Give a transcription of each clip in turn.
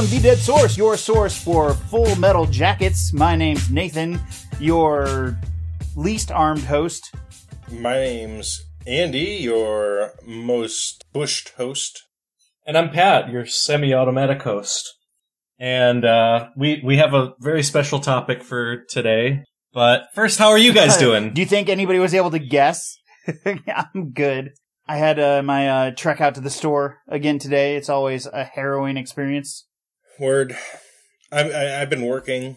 Welcome to The Dead Source, your source for full metal jackets. My name's Nathan, your least armed host. My name's Andy, your most bushed host. And I'm Pat, your semi-automatic host. And uh, we we have a very special topic for today. But first, how are you guys doing? Do you think anybody was able to guess? I'm good. I had uh, my uh, trek out to the store again today. It's always a harrowing experience. Word. I, I, I've been working.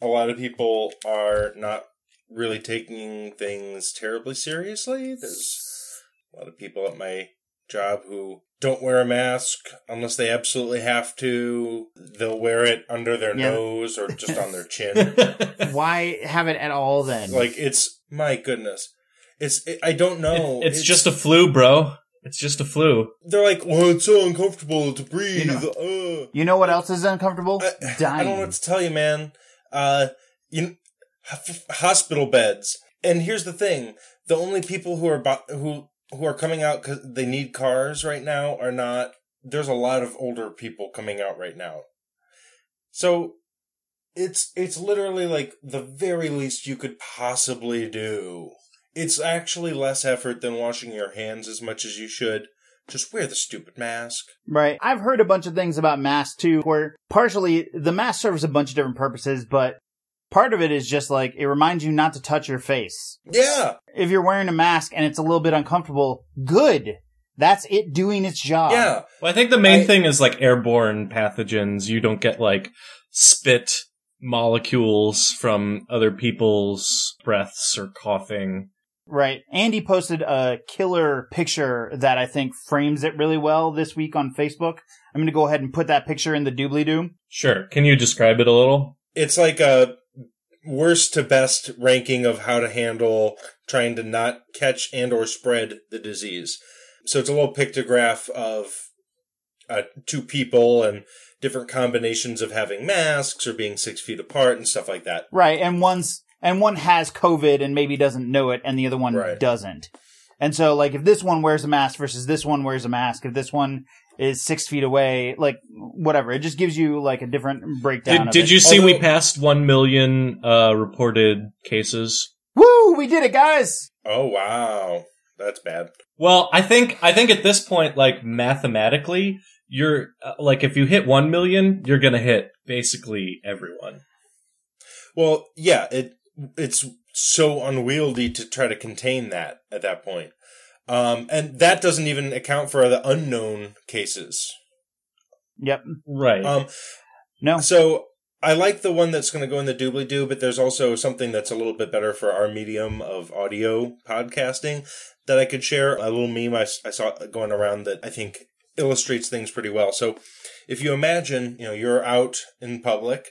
A lot of people are not really taking things terribly seriously. There's a lot of people at my job who don't wear a mask unless they absolutely have to. They'll wear it under their Yeah. nose or just on their chin. Why have it at all then? like it's my goodness. It's it, I don't know. it's, just a flu, bro. It's just a flu. They're like, well, it's so uncomfortable to breathe. You uh. you know what else is uncomfortable? I, Dying. I don't know what to tell you, man. Uh, you h- hospital beds. And here's the thing: the only people who are bo- who who are coming out because they need cars right now are not. There's a lot of older people coming out right now. So it's it's literally like the very least you could possibly do. It's actually less effort than washing your hands as much as you should. Just wear the stupid mask. Right. I've heard a bunch of things about masks too, where partially the mask serves a bunch of different purposes, but part of it is just like it reminds you not to touch your face. Yeah, If you're wearing a mask and it's a little bit uncomfortable, good. That's it doing its job. Yeah. Well, I think the main I- thing is like airborne pathogens. You don't get like spit molecules from other people's breaths or coughing. Right. Andy posted a killer picture that I think frames it really well this week on Facebook. I'm going to go ahead and put that picture in the doobly doo. Sure. Can you describe it a little? it's like a worst to best ranking of how to handle trying to not catch and or spread the disease. So it's a little pictograph of uh, two people and different combinations of having masks or being six feet apart and stuff like that. Right. And one's, and one has COVID and maybe doesn't know it and the other one Right. doesn't. And so like if this one wears a mask versus this one wears a mask, if this one is six feet away, like whatever, it just gives you like a different breakdown. Did, of did it. you see we passed 1 million uh, reported cases? Woo! We did it, guys! Oh wow, that's bad. Well, I think I think at this point, like mathematically, you're uh, like if you hit one million, you're gonna hit basically everyone. Well, yeah, it it's so unwieldy to try to contain that at that point. Um, and that doesn't even account for the unknown cases. Yep. Right. Um, No. So I like the one that's going to go in the doobly doo, but there's also something that's a little bit better for our medium of audio podcasting that I could share. A little meme I saw going around that I think illustrates things pretty well. So if you imagine, you know, you're out in public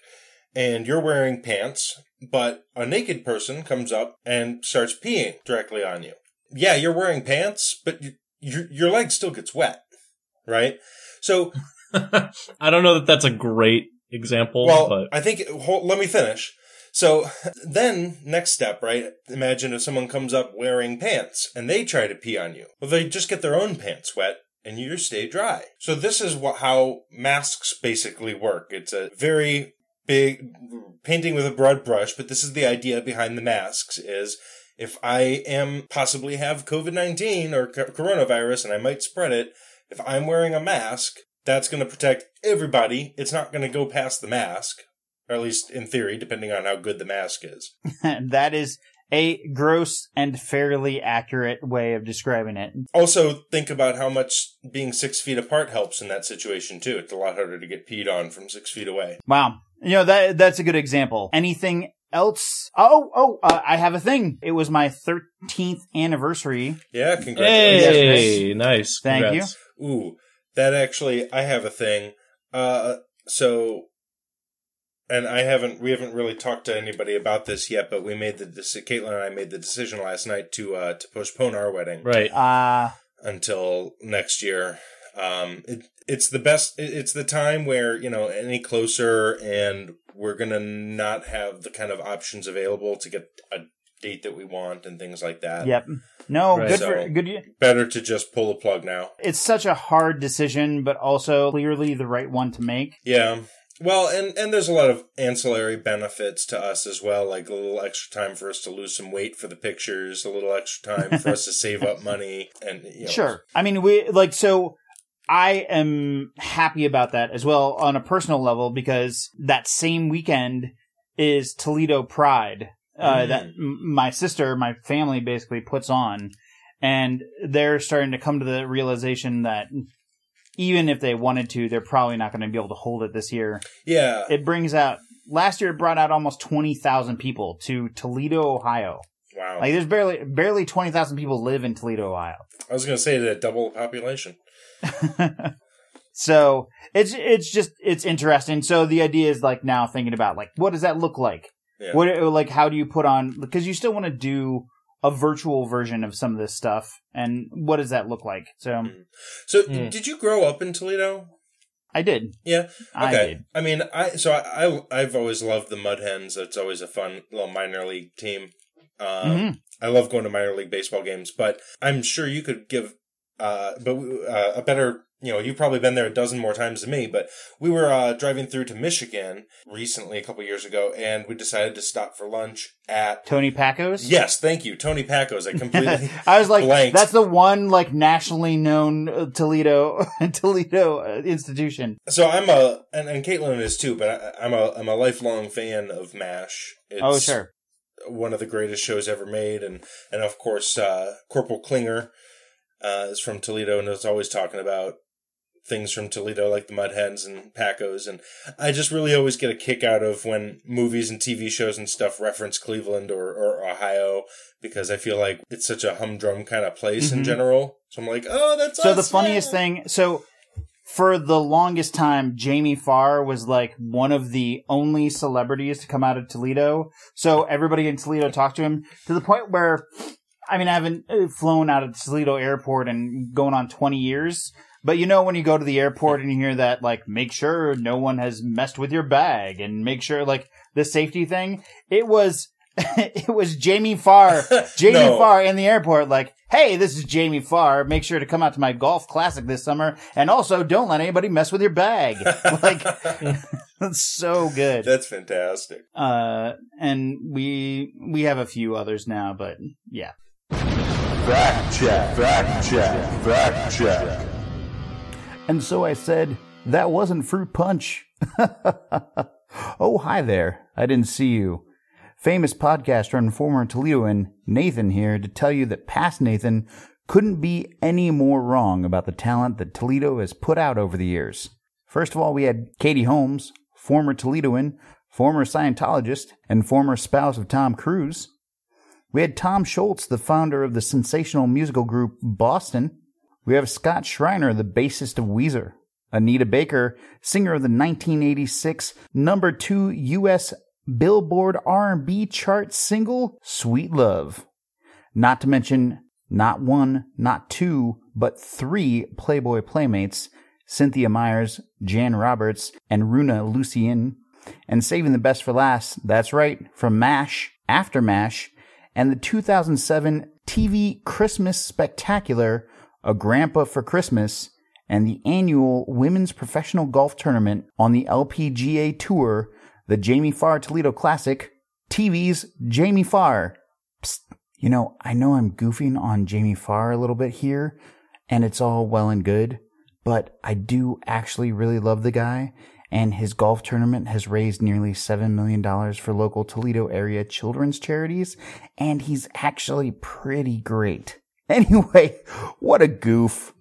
and you're wearing pants, but a naked person comes up and starts peeing directly on you. Yeah, you're wearing pants, but you, your your leg still gets wet, right? So I don't know that that's a great example, Well, but I think hold, let me finish. So then, next step, right? Imagine if someone comes up wearing pants and they try to pee on you. Well, they just get their own pants wet and you stay dry. So this is what how masks basically work. It's a very big painting with a broad brush, but this is the idea behind the masks is if I am possibly have COVID-19 or co- coronavirus and I might spread it, if I'm wearing a mask, that's going to protect everybody. It's not going to go past the mask, or at least in theory, depending on how good the mask is. that is a gross and fairly accurate way of describing it. Also, think about how much being six feet apart helps in that situation too. It's a lot harder to get peed on from six feet away. Wow. You know, that that's a good example. Anything else? Oh, oh, uh, I have a thing. It was my 13th anniversary. Yeah, congratulations. hey, nice. Thank Congrats. Ooh, that actually, I have a thing. Uh, so, and I haven't, we haven't really talked to anybody about this yet, but we made the, deci- Caitlin and I made the decision last night to, uh, to postpone our wedding Right. Uh, until next year. Um, it, it's the best, it's the time where, you know, any closer and we're gonna not have the kind of options available to get a date that we want and things like that. Yep. No, Right. good So- for good. Better to just pull the plug now. It's such a hard decision, but also clearly the right one to make. Yeah. Well, and and there's a lot of ancillary benefits to us as well, like a little extra time for us to lose some weight for the pictures, a little extra time for us to save up money, and you know, Sure. I mean, we like so. I am happy about that as well on a personal level because that same weekend is Toledo Pride uh, Mm. that m- my sister, my family basically puts on, and they're starting to come to the realization that even if they wanted to, they're probably not going to be able to hold it this year. Yeah. It brings out last year it brought out almost twenty thousand people to Toledo, Ohio. Wow. Like there's barely barely twenty thousand people live in Toledo, Ohio. I was going to say that double the population. so it's it's just it's interesting. So the idea is like now thinking about like what does that look like? Yeah. What like how do you put on because you still want to do a virtual version of some of this stuff and what does that look like? So So, Hmm. did you grow up in Toledo? I did. Yeah. I Okay. did. I mean, I so I, I I've always loved the Mud Hens. It's always a fun little minor league team. Um, Mhm. I love going to minor league baseball games, but I'm sure you could give uh, but uh, a better. You know, you've probably been there a dozen more times than me. But we were uh, driving through to Michigan recently, a couple years ago, and we decided to stop for lunch at. Tony Packo's? Yes, thank you, Tony Packo's. I completely. I was like, blanked. that's the one like nationally known uh, Toledo Toledo uh, institution. So I'm a and, and Caitlin is too, but I, I'm a I'm a lifelong fan of Mash. It's oh sure, one of the greatest shows ever made, and and of course uh, Corporal Klinger uh, is from Toledo and is always talking about things from Toledo like the Mud Hens and Packo's, and I just really always get a kick out of when movies and TV shows and stuff reference Cleveland or, or Ohio because I feel like it's such a humdrum kind of place in Mhm. general. So I'm like, oh, that's So the funniest yeah. thing, so for the longest time, Jamie Farr was like one of the only celebrities to come out of Toledo. So everybody in Toledo talked to him to the point where, I mean, I haven't uh, flown out of Toledo airport and going on 20 years. But you know, when you go to the airport and you hear that, like, make sure no one has messed with your bag and make sure, like, the safety thing, it was, it was Jamie Farr Jamie No. Farr in the airport, like, hey, this is Jamie Farr. Make sure to come out to my golf classic this summer. And also, don't let anybody mess with your bag. like, that's so good. That's fantastic. Uh, and we, we have a few others now, but yeah. Fact check, fact check, fact check. And so I said, that wasn't fruit punch. oh, hi there. I didn't see you. Famous podcaster and former Toledoan Nathan here to tell you that past Nathan couldn't be any more wrong about the talent that Toledo has put out over the years. First of all, we had Katie Holmes, former Toledoan, former Scientologist, and former spouse of Tom Cruise. We had Tom Scholz, the founder of the sensational musical group Boston. We have Scott Shriner, the bassist of Weezer. Anita Baker, singer of the 1986 number 2 US Billboard R&B chart single Sweet Love. Not to mention not one, not two, but three Playboy playmates, Cynthia Myers, Jan Roberts, and Runa Lucien. And saving the best for last, that's right, from MASH, After MASH, and the 2007 TV Christmas Spectacular, A Grandpa for Christmas, and the annual Women's Professional Golf Tournament on the LPGA Tour, the Jamie Farr Toledo Classic, TV's Jamie Farr. Psst, you know, I know I'm goofing on Jamie Farr a little bit here, and it's all well and good, but I do actually really love the guy, and his golf tournament has raised nearly $7 million for local Toledo area children's charities, and he's actually pretty great. Anyway, what a goof.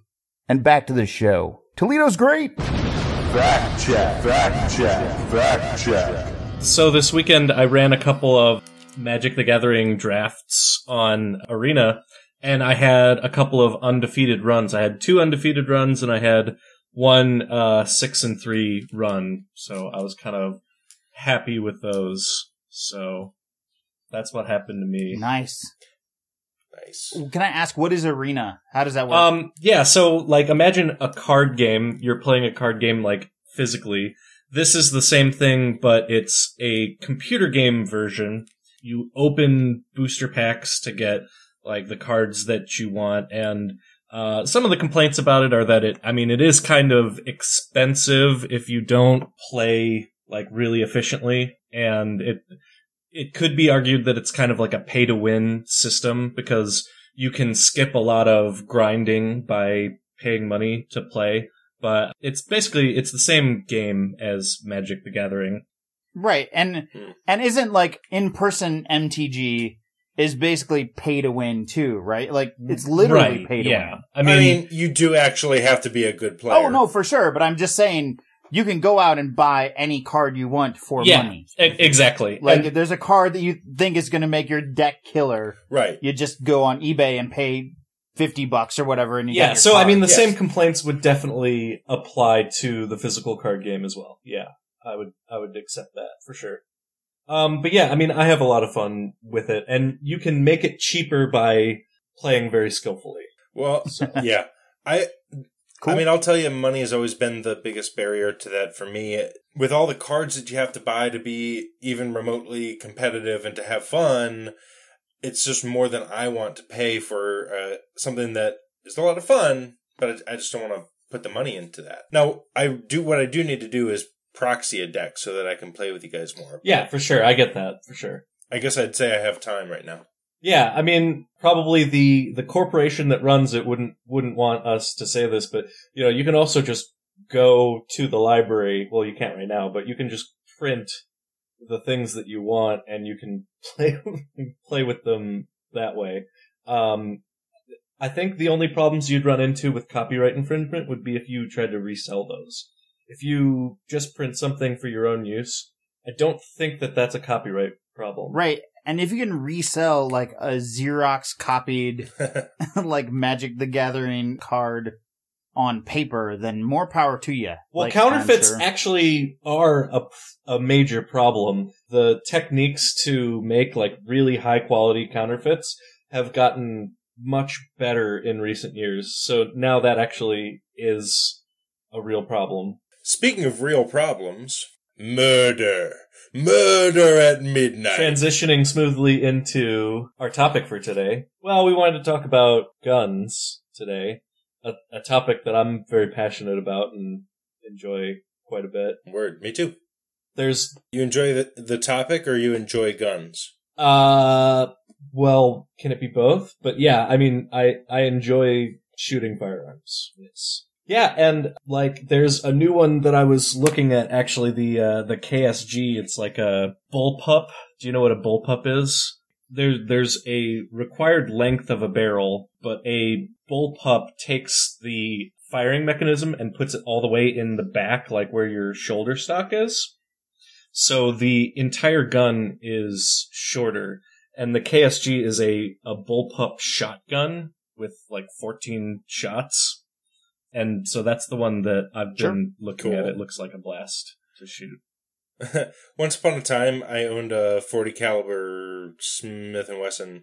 And back to the show. Toledo's great! Fact check, fact check, fact check. So this weekend I ran a couple of Magic the Gathering drafts on Arena and I had a couple of undefeated runs. I had two undefeated runs and I had one uh, six and three run. So I was kind of happy with those. So that's what happened to me. Nice. Nice. Can I ask, what is Arena? How does that work? Um, yeah, so like imagine a card game. You're playing a card game like physically. This is the same thing, but it's a computer game version. you open booster packs to get like the cards that you want and uh, some of the complaints about it are that it, I mean, it is kind of expensive if you don't play like really efficiently, and it it could be argued that it's kind of like a pay to win system because you can skip a lot of grinding by paying money to play, but it's basically it's the same game as Magic the Gathering. Right. And Hmm. and isn't like in person MTG is basically pay to win too, right? Like it's mm, literally right, pay to yeah. win. I I mean, mean, you do actually have to be a good player. Oh no, for sure, but I'm just saying you can go out and buy any card you want for Yeah. money. e- exactly. Like And- if there's a card that you think is going to make your deck killer, Right. you just go on eBay and pay 50 bucks or whatever and you yeah, get your so I mean, the Yes. same complaints would definitely apply to the physical card game as well. Yeah, I would, I would accept that for sure. Um, but yeah, I mean, I have a lot of fun with it, and you can make it cheaper by playing very skillfully. Well, yeah. I Cool. I mean, I'll tell you, money has always been the biggest barrier to that for me. With all the cards that you have to buy to be even remotely competitive and to have fun, it's just more than I want to pay for uh, something that is a lot of fun, but I I just don't want to put the money into that. Now, I do what I do need to do is proxy a deck so that I can play with you guys more. Yeah, for sure. I get that for sure. I guess I'd say I have time right now. Yeah, I mean, probably the the corporation that runs it wouldn't wouldn't want us to say this, but you know, you can also just go to the library. Well, you can't right now, but you can just print the things that you want, and you can play play with them that way. Um, I think the only problems you'd run into with copyright infringement would be if you tried to resell those. If you just print something for your own use, I don't think that that's a copyright problem. Right. And if you can resell like a Xerox copied like Magic the Gathering card on paper, then more power to you. Well, Like, counterfeits sure. actually are a, a major problem. The techniques to make like really high quality counterfeits have gotten much better in recent years. So now that actually is a real problem. Speaking of real problems, murder. Murder at midnight. Transitioning smoothly into our topic for today. Well, we wanted to talk about guns today, a, a topic that I'm very passionate about and enjoy quite a bit. Word, me too. There's You enjoy the, the topic or you enjoy guns? Uh, well, can it be both? But yeah, I mean, I I enjoy shooting firearms. Yes. Yeah, and like, there's a new one that I was looking at. Actually, the uh, the KSG. It's like a bullpup. Do you know what a bullpup is? There, there's a required length of a barrel, but a bullpup takes the firing mechanism and puts it all the way in the back, like where your shoulder stock is. So the entire gun is shorter, and the KSG is a, a bullpup shotgun with like 14 shots. And so that's the one that I've Sure. been looking Cool. at. It looks like a blast to shoot. Once upon a time, I owned a 40 caliber Smith and Wesson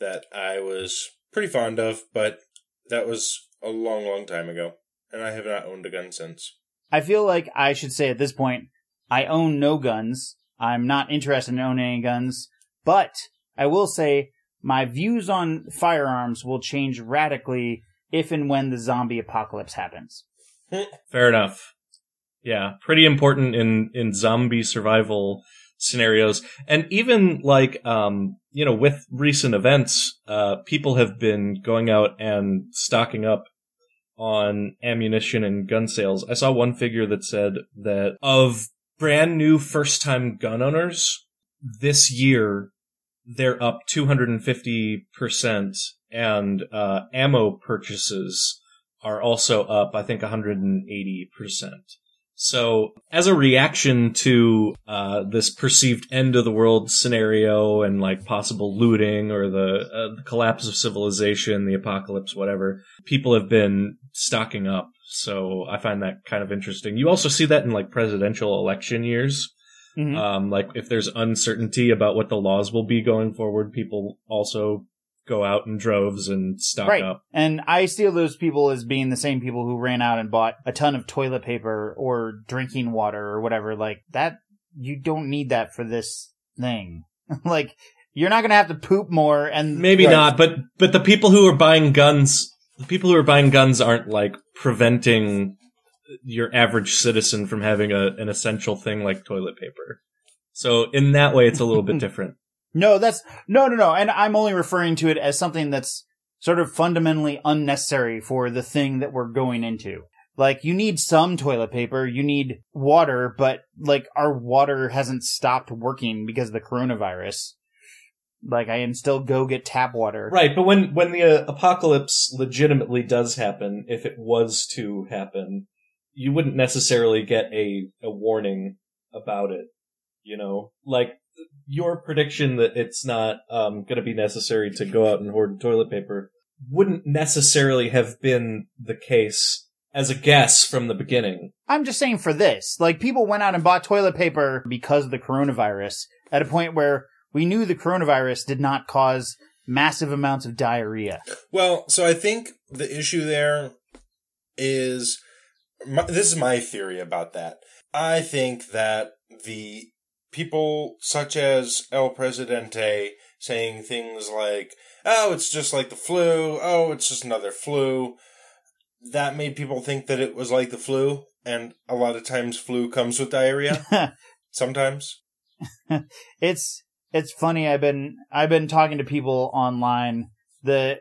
that I was pretty fond of, but that was a long, long time ago, and I have not owned a gun since. I feel like I should say at this point, I own no guns. I'm not interested in owning any guns, but I will say my views on firearms will change radically if and when the zombie apocalypse happens. Fair enough. Yeah, pretty important in in zombie survival scenarios, and even like um you know with recent events, uh people have been going out and stocking up on ammunition and gun sales. I saw one figure that said that of brand new first time gun owners this year they're up 250% and uh ammo purchases are also up, I think, 180%. So, as a reaction to uh, this perceived end of the world scenario and like possible looting or the, uh, the collapse of civilization, the apocalypse, whatever, people have been stocking up. So, I find that kind of interesting. You also see that in like presidential election years. Mhm. Um, like if there's uncertainty about what the laws will be going forward, people also go out in droves and stock right. up. And I see those people as being the same people who ran out and bought a ton of toilet paper or drinking water or whatever. Like that, you don't need that for this thing. like you're not gonna have to poop more, and Maybe Right. not, but but the people who are buying guns, the people who are buying guns aren't like preventing your average citizen from having a, an essential thing like toilet paper. So in that way, it's a little bit different. No, that's no, no, no. And I'm only referring to it as something that's sort of fundamentally unnecessary for the thing that we're going into. Like, you need some toilet paper, you need water, but like our water hasn't stopped working because of the coronavirus. Like, I can still go get tap water. Right, but when when the uh, apocalypse legitimately does happen, if it was to happen, you wouldn't necessarily get a a warning about it. You know, like your prediction that it's not um, going to be necessary to go out and hoard toilet paper wouldn't necessarily have been the case as a guess from the beginning. I'm just saying for this, like people went out and bought toilet paper because of the coronavirus at a point where we knew the coronavirus did not cause massive amounts of diarrhea. Well, so I think the issue there is my, this is my theory about that. I think that the people such as El Presidente saying things like, oh, it's just like the flu, oh, it's just another flu, that made people think that it was like the flu. And a lot of times flu comes with diarrhea. Sometimes. it's it's funny i've been i've been talking to people online the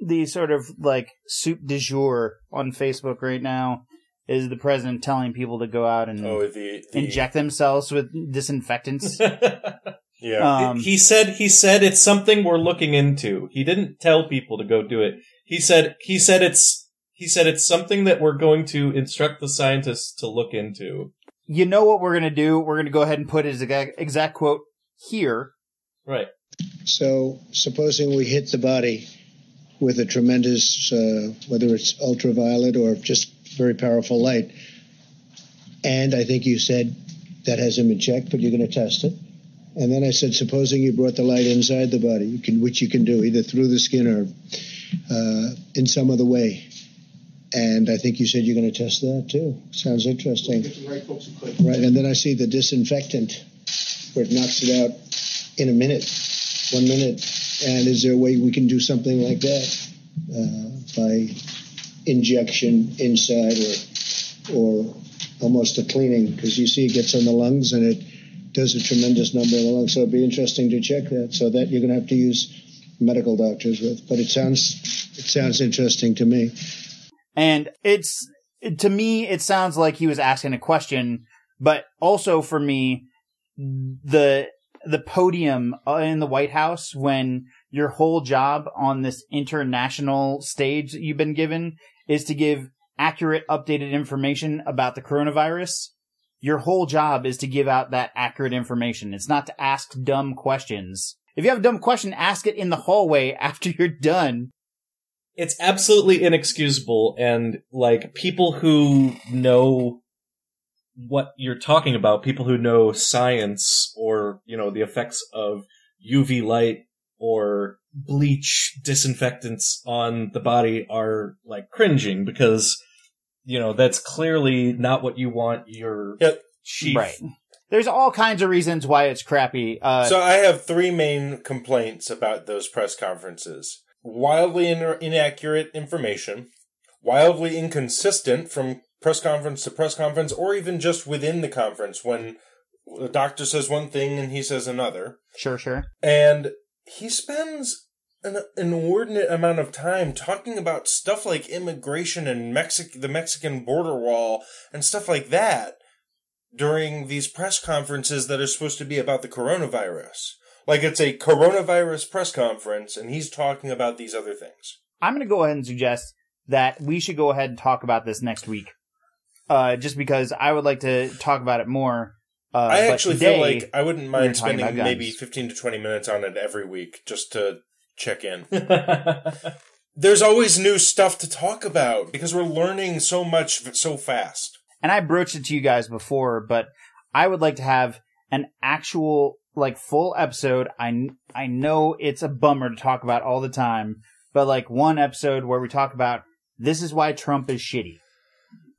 the sort of like soup du jour on facebook right now is the president telling people to go out and Oh, the, the inject themselves with disinfectants Yeah. um, he said he said it's something we're looking into. He didn't tell people to go do it. He said he said it's he said it's something that we're going to instruct the scientists to look into. you know what we're gonna do we're gonna go ahead and put his exact, exact quote here Right. So, supposing we hit the body with a tremendous, uh, whether it's ultraviolet or just very powerful light, and I think you said that hasn't been checked, but you're going to test it. And then I said, supposing you brought the light inside the body, you can, which you can do either through the skin or uh, in some other way. And I think you said you're going to test that too. Sounds interesting. Right, and then I see the disinfectant where it knocks it out in a minute, one minute. And is there a way we can do something like that uh, by injection inside or or almost a cleaning? Because you see, it gets on the lungs and it does a tremendous number in the lungs. So it'd be interesting to check that. So that you're going to have to use medical doctors with. But it sounds it sounds interesting to me. And it's, to me, it sounds like he was asking a question, but also for me, the, the podium in the White House when your whole job on this international stage that you've been given is to give accurate, updated information about the coronavirus. Your whole job is to give out that accurate information. It's not to ask dumb questions. If you have a dumb question, ask it in the hallway after you're done. It's absolutely inexcusable and like people who know what you're talking about, people who know science or, you know, the effects of UV light or bleach disinfectants on the body are like cringing because, you know, that's clearly not what you want your Yeah. chief. Right. There's all kinds of reasons why it's crappy. Uh, So I have three main complaints about those press conferences. Wildly in- inaccurate information, wildly inconsistent from press conference to press conference, or even just within the conference when the doctor says one thing and he says another. sure, sure. And he spends an inordinate amount of time talking about stuff like immigration and Mexic- the Mexican border wall and stuff like that during these press conferences that are supposed to be about the coronavirus. Like it's a coronavirus press conference and he's talking about these other things. I'm going to go ahead and suggest that we should go ahead and talk about this next week. Uh, just because I would like to talk about it more. Uh, I actually today- feel like I wouldn't mind spending maybe 15 to 20 minutes on it every week just to check in. There's always new stuff to talk about because we're learning so much so fast. and I broached it to you guys before, but I would like to have an actual, like, full episode. I, I know it's a bummer to talk about all the time, but like one episode where we talk about this is why Trump is shitty.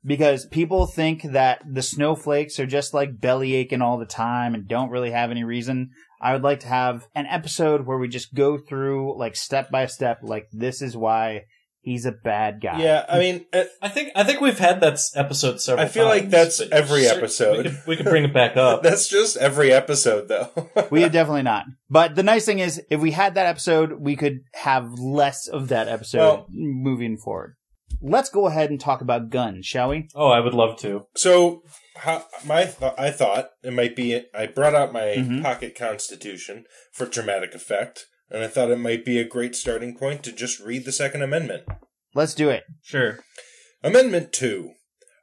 Because people think that the snowflakes are just like belly aching all the time and don't really have any reason. I would like to have an episode where we just go through like step by step, like this is why he's a bad guy. Yeah, I mean, uh, I think I think we've had that episode several. I feel like that's every episode. We could, we could bring it back up. that's just every episode, though. We have definitely not. But the nice thing is, if we had that episode, we could have less of that episode Well- moving forward. Let's go ahead and talk about guns, shall we? oh, I would love to. So, how, my th- I thought it might be. I brought out my Mhm. pocket constitution for dramatic effect, and I thought it might be a great starting point to just read the Second Amendment. Let's do it. Sure. Amendment 2.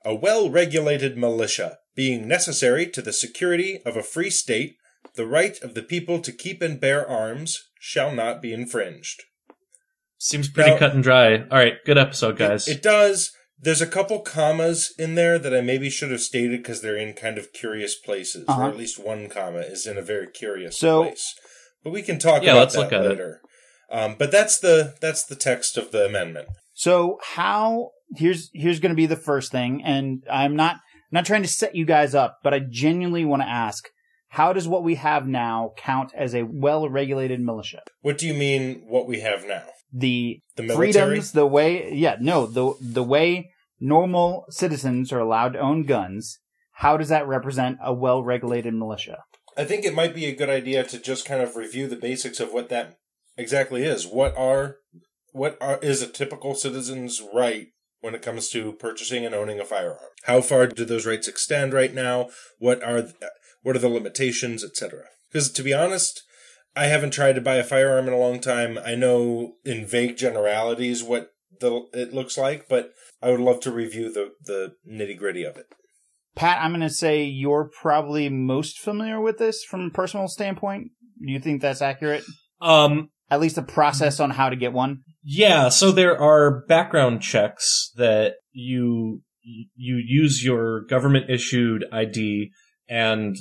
A well regulated militia, being necessary to the security of a free state, the right of the people to keep and bear arms shall not be infringed. Seems pretty Now- cut and dry. All right, good episode, guys. It, it does. There's a couple commas in there that I maybe should have stated because they're in kind of curious places, Uh-huh. or at least one comma is in a very curious So- place. But we can talk Yeah, about let's that look at it. later. Um, but that's the that's the text of the amendment. So how here's here's going to be the first thing, and I'm not not trying to set you guys up, but I genuinely want to ask: How does what we have now count as a well-regulated militia? What do you mean? What we have now? The, The freedoms, the way, yeah, no, the the way normal citizens are allowed to own guns. How does that represent a well-regulated militia? I think it might be a good idea to just kind of review the basics of what that exactly is. What are what are is a typical citizen's right when it comes to purchasing and owning a firearm? How far do those rights extend right now? What are what are the limitations, etc. Because to be honest, I haven't tried to buy a firearm in a long time. I know in vague generalities what the it looks like, but I would love to review the the nitty gritty of it. Pat, I'm going to say you're probably most familiar with this from a personal standpoint. Do you think that's accurate? um, At least a process on how to get one. yeah. So there are background checks that you you use your government issued ID, and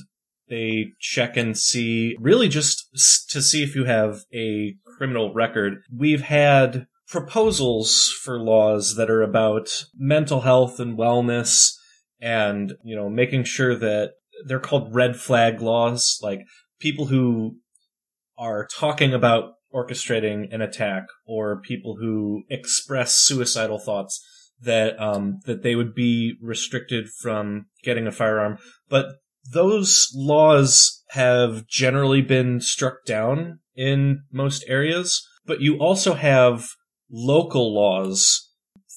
they check and see really just to see if you have a criminal record. We've had proposals for laws that are about mental health and wellness and, you know, making sure that they're called red flag laws, like people who are talking about orchestrating an attack or people who express suicidal thoughts that um, that they would be restricted from getting a firearm. But those laws have generally been struck down in most areas. But you also have local laws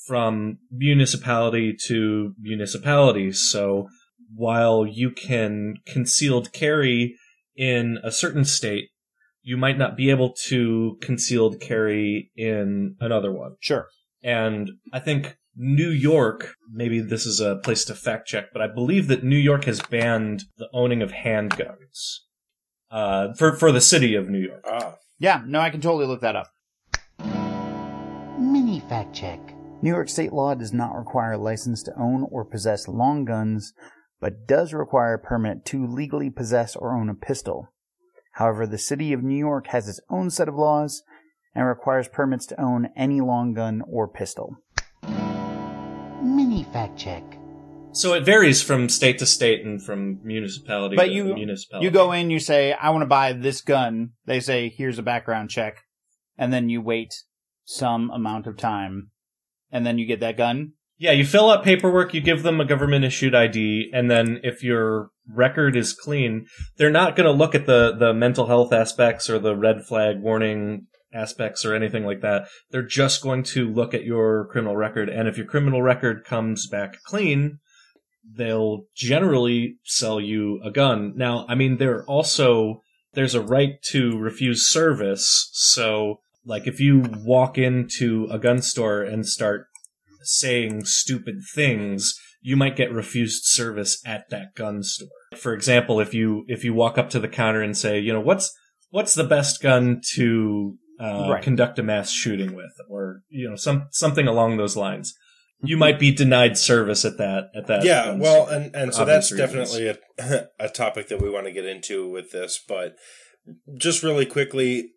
from municipality to municipality. So while you can concealed carry in a certain state, you might not be able to concealed carry in another one. Sure. And I think New York, maybe this is a place to fact check, but I believe that New York has banned the owning of handguns uh, for for the city of New York. Ah, Yeah, no, I can totally look that up. Mini fact check. New York state law does not require a license to own or possess long guns, but does require a permit to legally possess or own a pistol. However, the city of New York has its own set of laws and requires permits to own any long gun or pistol. Fact check. So it varies from state to state and from municipality But to you- municipality. You go in, you say, I want to buy this gun. They say, here's a background check. And then you wait some amount of time. And then you get that gun. Yeah, you fill out paperwork, you give them a government issued ID, and then if your record is clean, they're not going to look at the, the mental health aspects or the red flag warning aspects or anything like that. They're just going to look at your criminal record, and if your criminal record comes back clean, they'll generally sell you a gun. Now, I mean, there also, there's a right to refuse service, so, like, if you walk into a gun store and start saying stupid things, you might get refused service at that gun store. For example, if you if you walk up to the counter and say, you know, what's what's the best gun to uh, Right. conduct a mass shooting with, or you know, some something along those lines, you might be denied service at that at that. yeah, well, and and so that's reasons. definitely a a topic that we want to get into with this, but just really quickly,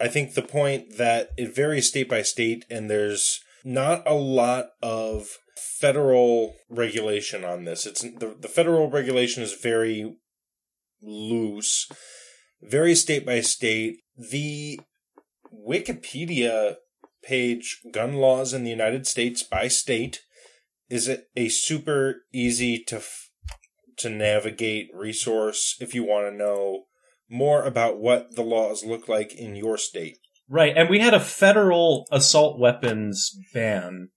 I think the point that it varies state by state, and there's not a lot of federal regulation on this. It's the the federal regulation is very loose. varies state by state. The Wikipedia page, Gun Laws in the United States by State, is a, a super easy to f- to navigate resource if you want to know more about what the laws look like in your state. Right, and we had a federal assault weapons ban,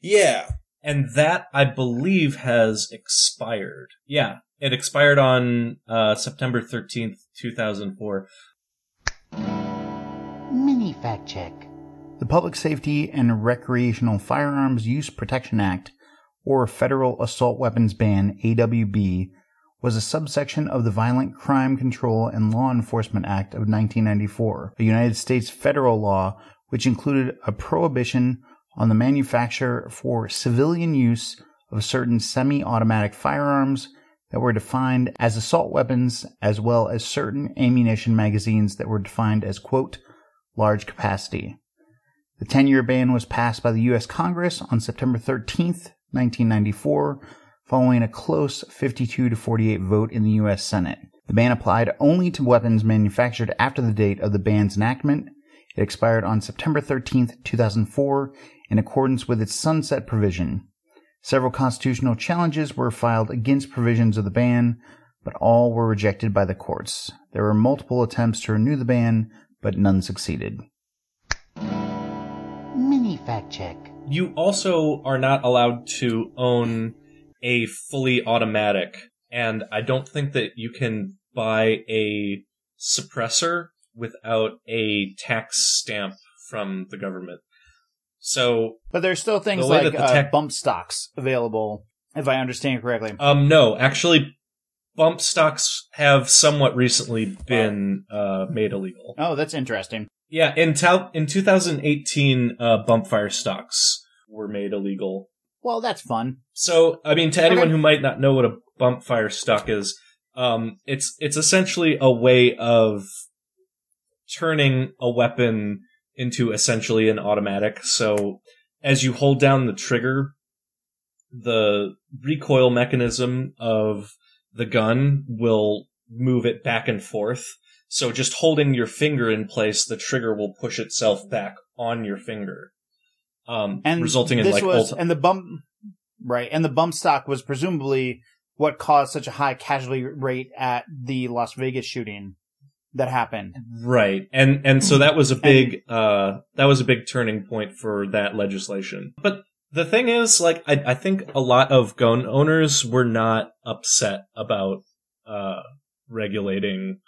Yeah, and that I believe has expired. Yeah, it expired on uh, September thirteenth, two thousand four. Mini fact check. The Public Safety and Recreational Firearms Use Protection Act, or Federal Assault Weapons Ban, AWB, was a subsection of the Violent Crime Control and Law Enforcement Act of 1994, a United States federal law which included a prohibition on the manufacture for civilian use of certain semi-automatic firearms that were defined as assault weapons as well as certain ammunition magazines that were defined as quote large capacity. The 10 year ban was passed by the U.S. Congress on September 13th, 1994, following a close 52 to 48 vote in the U.S. Senate. The ban applied only to weapons manufactured after the date of the ban's enactment. It expired on September 13th, 2004, in accordance with its sunset provision. Several constitutional challenges were filed against provisions of the ban, but all were rejected by the courts. There were multiple attempts to renew the ban, but none succeeded. Mini fact check. You also are not allowed to own a fully automatic, and I don't think that you can buy a suppressor without a tax stamp from the government. So, But there's still things The like that the uh, tech- bump stocks available, if I understand correctly. um, no, actually, bump stocks have somewhat recently been uh, made illegal. Oh, that's interesting. Yeah, in in 2018, uh, bump fire stocks were made illegal. Well, that's fun. So, I mean, to anyone Okay. who might not know what a bump fire stock is, um, it's it's essentially a way of turning a weapon into essentially an automatic. So, as you hold down the trigger, the recoil mechanism of the gun will move it back and forth. So, just holding your finger in place, the trigger will push itself back on your finger, um, And resulting in this like was, ulti- and the bump, right? And the bump stock was presumably what caused such a high casualty rate at the Las Vegas shooting that happened. Right. And and so that was a big uh that was a big turning point for that legislation. But the thing is, like I, I think a lot of gun owners were not upset about uh regulating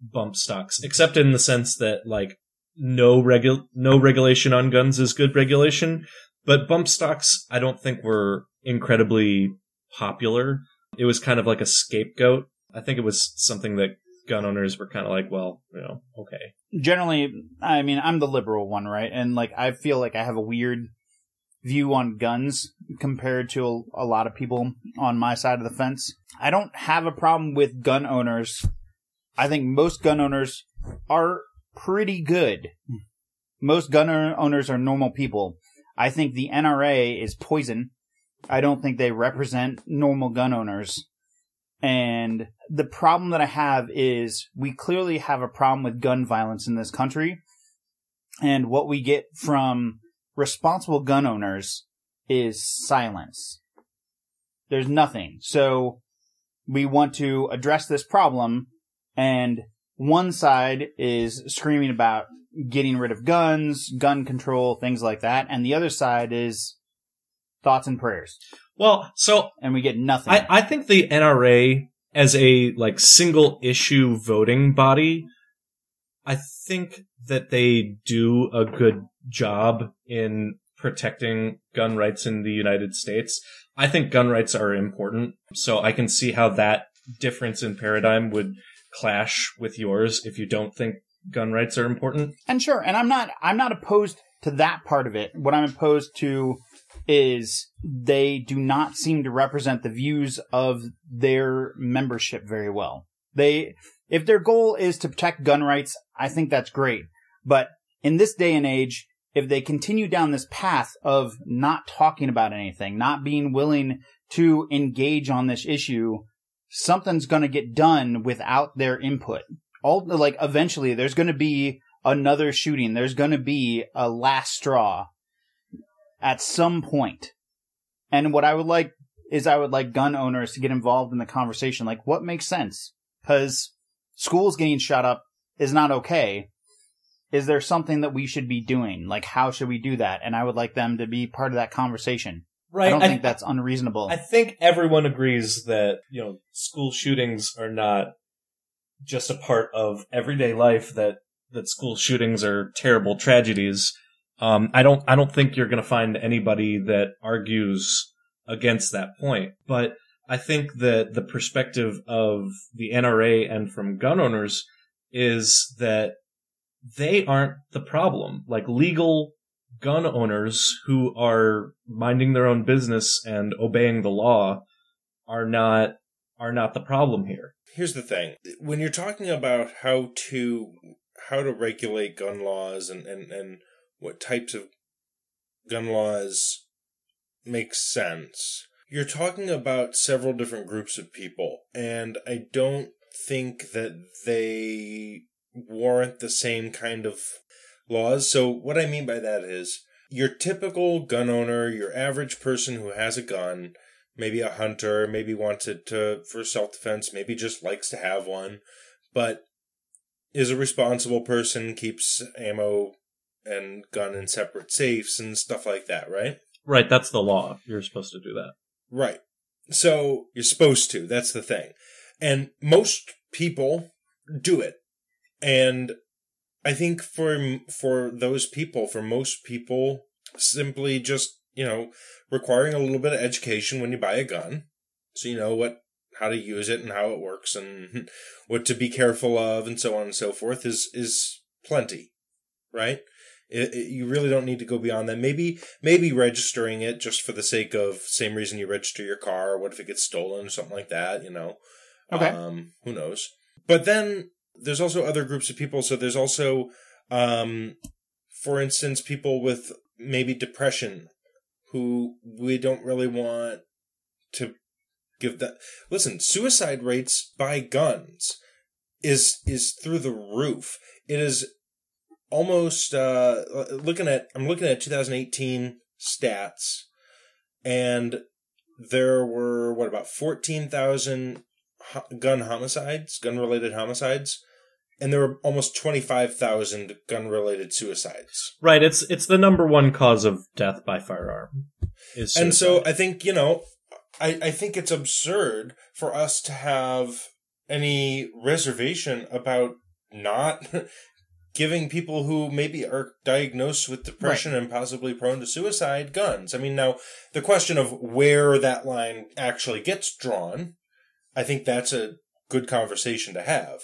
bump stocks, except in the sense that like no regu- no regulation on guns is good regulation. But bump stocks I don't think were incredibly popular. It was kind of like a scapegoat. I think it was something that gun owners were kind of like, well, you know, okay. Generally, I mean, I'm the liberal one, right? And like, I feel like I have a weird view on guns compared to a, a lot of people on my side of the fence. I don't have a problem with gun owners. I think most gun owners are pretty good. Most gun owners are normal people. I think the NRA is poison. I don't think they represent normal gun owners. And the problem that I have is we clearly have a problem with gun violence in this country. And what we get from responsible gun owners is silence. There's nothing. So we want to address this problem and one side is screaming about getting rid of guns, gun control, things like that. And the other side is thoughts and prayers. Well, so And we get nothing. I, I think the NRA as a like single issue voting body, I think that they do a good job in protecting gun rights in the United States. I think gun rights are important, so I can see how that difference in paradigm would clash with yours if you don't think gun rights are important. And sure, and I'm not I'm not opposed to that part of it. What I'm opposed to is they do not seem to represent the views of their membership very well. They if their goal is to protect gun rights, I think that's great. But in this day and age, if they continue down this path of not talking about anything, not being willing to engage on this issue, something's going to get done without their input all like eventually there's going to be another shooting. There's going to be a last straw at some point. And what I would like is I would like gun owners to get involved in the conversation. Like, what makes sense? Because schools getting shot up is not okay. Is there something that we should be doing? Like, how should we do that? And I would like them to be part of that conversation. Right. I don't think that's unreasonable. I think everyone agrees that, you know, school shootings are not just a part of everyday life that, that school shootings are terrible tragedies. Um, I don't, I don't think you're going to find anybody that argues against that point, but I think that the perspective of the NRA and from gun owners is that they aren't the problem. Like legal gun owners who are minding their own business and obeying the law are not are not the problem here. Here's the thing. When you're talking about how to how to regulate gun laws and, and, and what types of gun laws make sense, you're talking about several different groups of people, and I don't think that they warrant the same kind of laws. So, what I mean by that is your typical gun owner, your average person who has a gun, maybe a hunter, maybe wanted to for self defense, maybe just likes to have one, but is a responsible person, keeps ammo and gun in separate safes and stuff like that, right? Right, that's the law. You're supposed to do that. Right. So you're supposed to. That's the thing. And most people do it. And I think for for those people, for most people, simply just you know requiring a little bit of education when you buy a gun, so you know what how to use it and how it works and what to be careful of and so on and so forth is is plenty, right? It, it, you really don't need to go beyond that. Maybe maybe registering it just for the sake of same reason you register your car. What if it gets stolen or something like that? You know. Okay. Um, who knows? But then there's also other groups of people. So there's also, um, for instance, people with maybe depression who we don't really want to give that. Listen, suicide rates by guns is is through the roof. It is almost uh, looking at. I'm looking at 2018 stats, and there were what about 14,000 gun homicides, gun related homicides, and there were almost 25,000 gun related suicides. Right, it's it's the number one cause of death by firearm. Is And so. I think, you know, I, I think it's absurd for us to have any reservation about not giving people who maybe are diagnosed with depression and possibly prone to suicide guns. I mean, now the question of where that line actually gets drawn, I think that's a good conversation to have.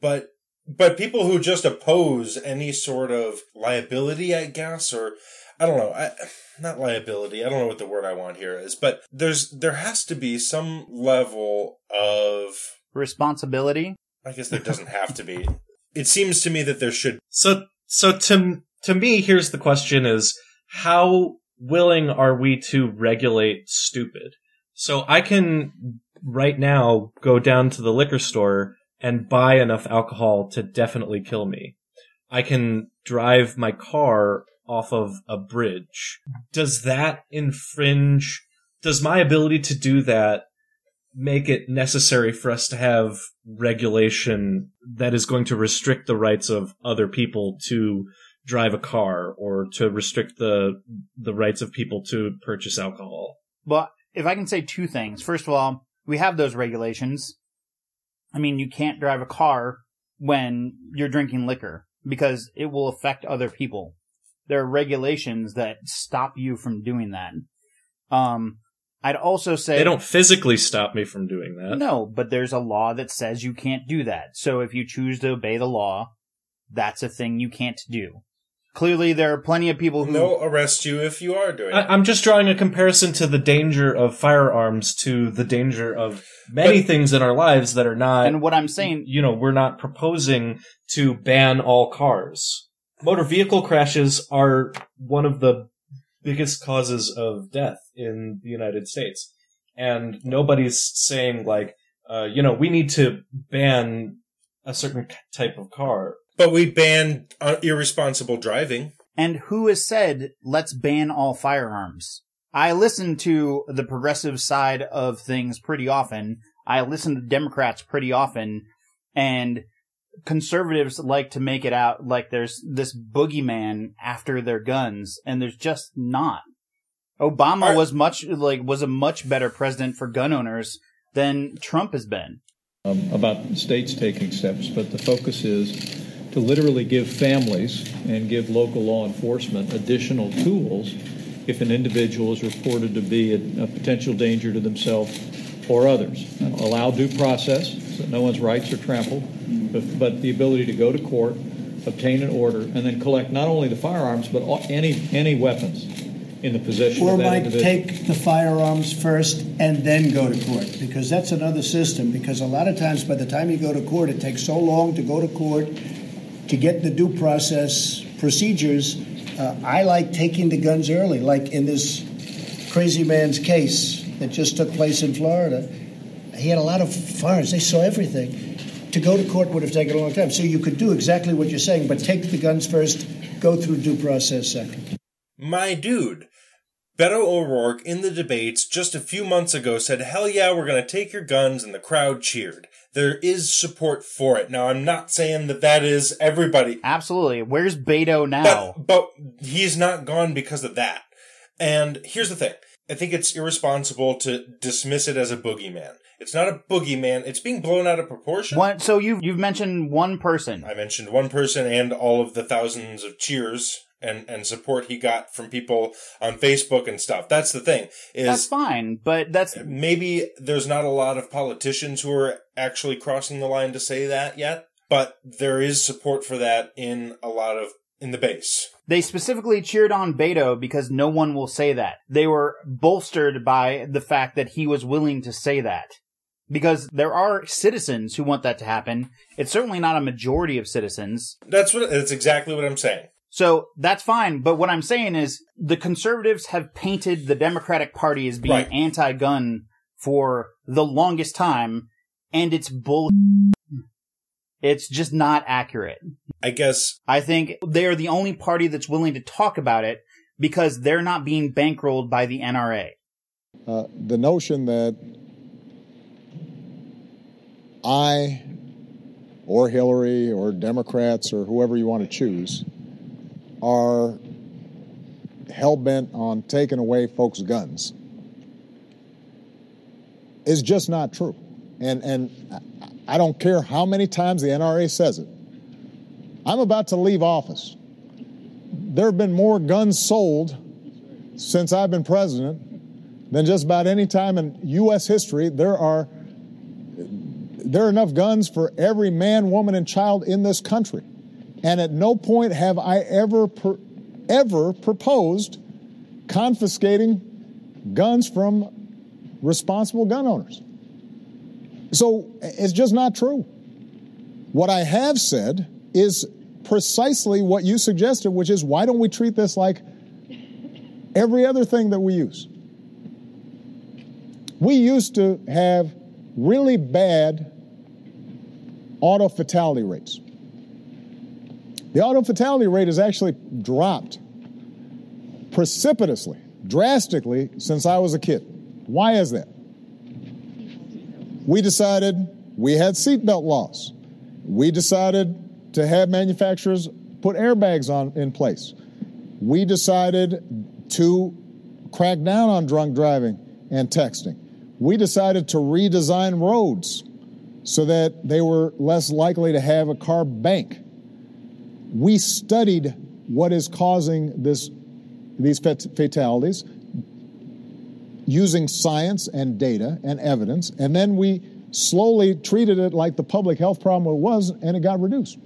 But but people who just oppose any sort of liability, I guess, or I don't know, I, not liability. I don't know what the word I want here is, but there's there has to be some level of Responsibility. I guess there doesn't have to be. It seems to me that there should. So so to to me here's the question is how willing are we to regulate stupid? So I can right now go down to the liquor store and buy enough alcohol to definitely kill me. I can drive my car off of a bridge. Does that infringe does my ability to do that make it necessary for us to have regulation that is going to restrict the rights of other people to drive a car or to restrict the the rights of people to purchase alcohol. Well, if I can say two things. First of all, we have those regulations. I mean, you can't drive a car when you're drinking liquor because it will affect other people. There are regulations that stop you from doing that. Um, I'd also say They don't physically stop me from doing that. No, but there's a law that says you can't do that. So if you choose to obey the law, that's a thing you can't do. Clearly, there are plenty of people who They'll arrest you if you are doing I, it. I'm just drawing a comparison to the danger of firearms to the danger of many But- things in our lives that are not. and what I'm saying, you know, we're not proposing to ban all cars. Motor vehicle crashes are one of the biggest causes of death in the United States. And nobody's saying like, uh, you know, we need to ban a certain type of car. But we banned uh, irresponsible driving. And who has said, let's ban all firearms? I listen to the progressive side of things pretty often. I listen to Democrats pretty often. And conservatives like to make it out like there's this boogeyman after their guns, and there's just not. Obama Are- was much like was a much better president for gun owners than Trump has been. um, about states taking steps, but the focus is to literally give families and give local law enforcement additional tools if an individual is reported to be a, a potential danger to themselves or others. Allow due process so that no one's rights are trampled, but, but the ability to go to court, obtain an order, and then collect not only the firearms but all, any any weapons in the possession Or of that might individual. take the firearms first and then go to court, because that's another system. Because a lot of times, by the time you go to court, it takes so long to go to court to get the due process procedures. Uh, I like taking the guns early, like in this crazy man's case that just took place in Florida. He had a lot of firearms; they saw everything. To go to court would have taken a long time. So you could do exactly what you're saying, but take the guns first, go through due process second. My dude. Beto O'Rourke in the debates just a few months ago said, hell yeah, we're going to take your guns, and the crowd cheered. There is support for it. Now, I'm not saying that that is everybody, Absolutely. Where's Beto now? but, but he's not gone because of that. And here's the thing. I think it's irresponsible to dismiss it as a boogeyman. It's not a boogeyman. It's being blown out of proportion. One, so you've you've mentioned one person. I mentioned one person and all of the thousands of cheers and, and support he got from people on Facebook and stuff. That's the thing Is That's fine, but that's maybe there's not a lot of politicians who are actually crossing the line to say that yet, but there is support for that in a lot of in the base. They specifically cheered on Beto because no one will say that. They were bolstered by the fact that he was willing to say that. Because there are citizens who want that to happen. It's certainly not a majority of citizens. That's what that's exactly what I'm saying. So that's fine. But what I'm saying is the conservatives have painted the Democratic Party as being Right. anti-gun for the longest time. And it's bull. It's just not accurate. I guess I think they are the only party that's willing to talk about it because they're not being bankrolled by the NRA. Uh, the notion that I or Hillary or Democrats or whoever you want to choose are hell bent on taking away folks' guns is just not true. And, and I- don't care how many times the NRA says it. I'm about to leave office. There have been more guns sold since I've been president than just about any time in U.S. history. There are there are enough guns for every man, woman, and child in this country, and at no point have I ever per, ever proposed confiscating guns from responsible gun owners. So it's just not true. What I have said is precisely what you suggested, which is why don't we treat this like every other thing that we use? We used to have really bad auto fatality rates. The auto fatality rate has actually dropped precipitously, drastically since I was a kid. Why is that? We decided we had seatbelt laws. We decided to have manufacturers put airbags on in place. We decided to crack down on drunk driving and texting. We decided to redesign roads so that they were less likely to have a car bank. We studied what is causing this, these fatalities using science and data and evidence, and then we slowly treated it like the public health problem it was, and it got reduced.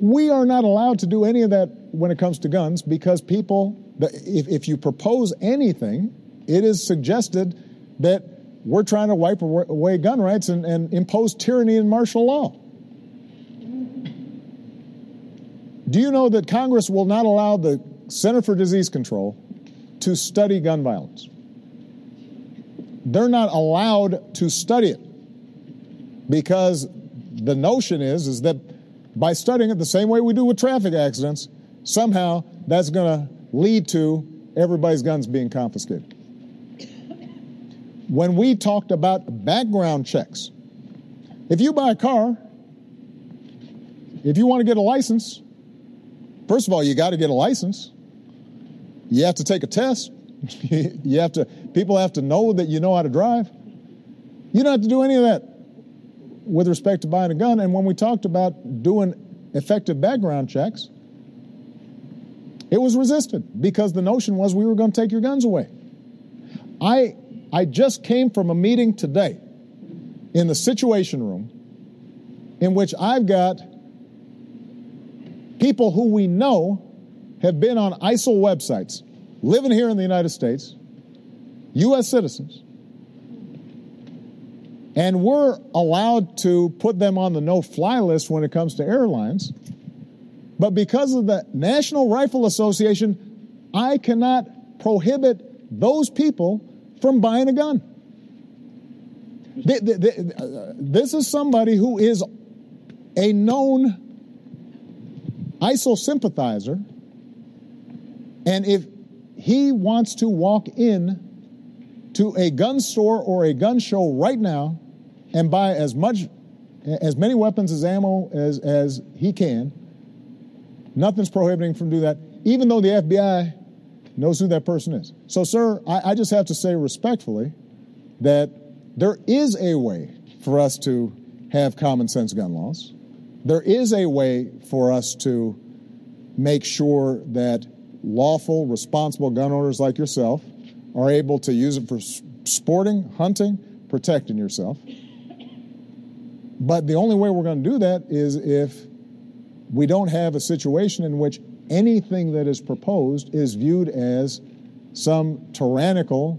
We are not allowed to do any of that when it comes to guns because people, if, if you propose anything, it is suggested that we're trying to wipe away gun rights and, and impose tyranny and martial law. Do you know that Congress will not allow the Center for Disease Control to study gun violence? They're not allowed to study it because the notion is is that by studying it the same way we do with traffic accidents, somehow that's going to lead to everybody's guns being confiscated. When we talked about background checks, if you buy a car, if you want to get a license, first of all, you got to get a license. You have to take a test. you have to, people have to know that you know how to drive. You don't have to do any of that with respect to buying a gun. And when we talked about doing effective background checks, it was resisted because the notion was we were going to take your guns away. I, I just came from a meeting today in the Situation Room in which I've got people who we know have been on ISIL websites, living here in the United States, U.S. citizens, and we're allowed to put them on the no fly list when it comes to airlines. But because of the National Rifle Association, I cannot prohibit those people from buying a gun. Uh, this is somebody who is a known ISIL sympathizer, and if he wants to walk in to a gun store or a gun show right now and buy as much as many weapons as ammo as, as he can, nothing's prohibiting him from doing that, even though the FBI knows who that person is. So, sir, I, I just have to say respectfully that there is a way for us to have common sense gun laws. There is a way for us to make sure that lawful, responsible gun owners like yourself are able to use it for sporting, hunting, protecting yourself. But the only way we're going to do that is if we don't have a situation in which anything that is proposed is viewed as some tyrannical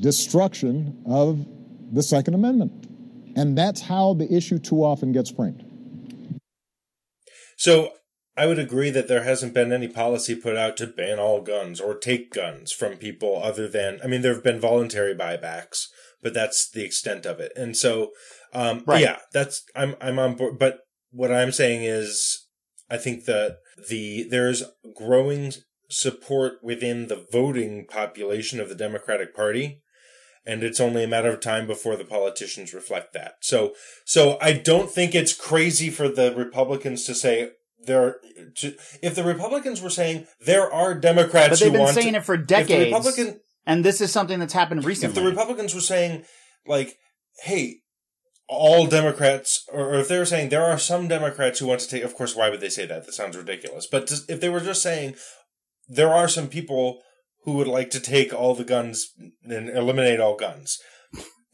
destruction of the Second Amendment. And that's how the issue too often gets framed. So I would agree that there hasn't been any policy put out to ban all guns or take guns from people other than, I mean, there have been voluntary buybacks, but that's the extent of it. And so, um, right. yeah, that's, I'm, I'm on board. But what I'm saying is, I think that the, there's growing support within the voting population of the Democratic Party and it's only a matter of time before the politicians reflect that. So, so I don't think it's crazy for the Republicans to say there. To, if the Republicans were saying there are Democrats, who want but they've been saying to, it for decades, Republican, and this is something that's happened recently. If the Republicans were saying like, "Hey," all Democrats, or if they were saying there are some Democrats who want to take, of course, why would they say that? That sounds ridiculous. But if they were just saying there are some people who would like to take all the guns and eliminate all guns.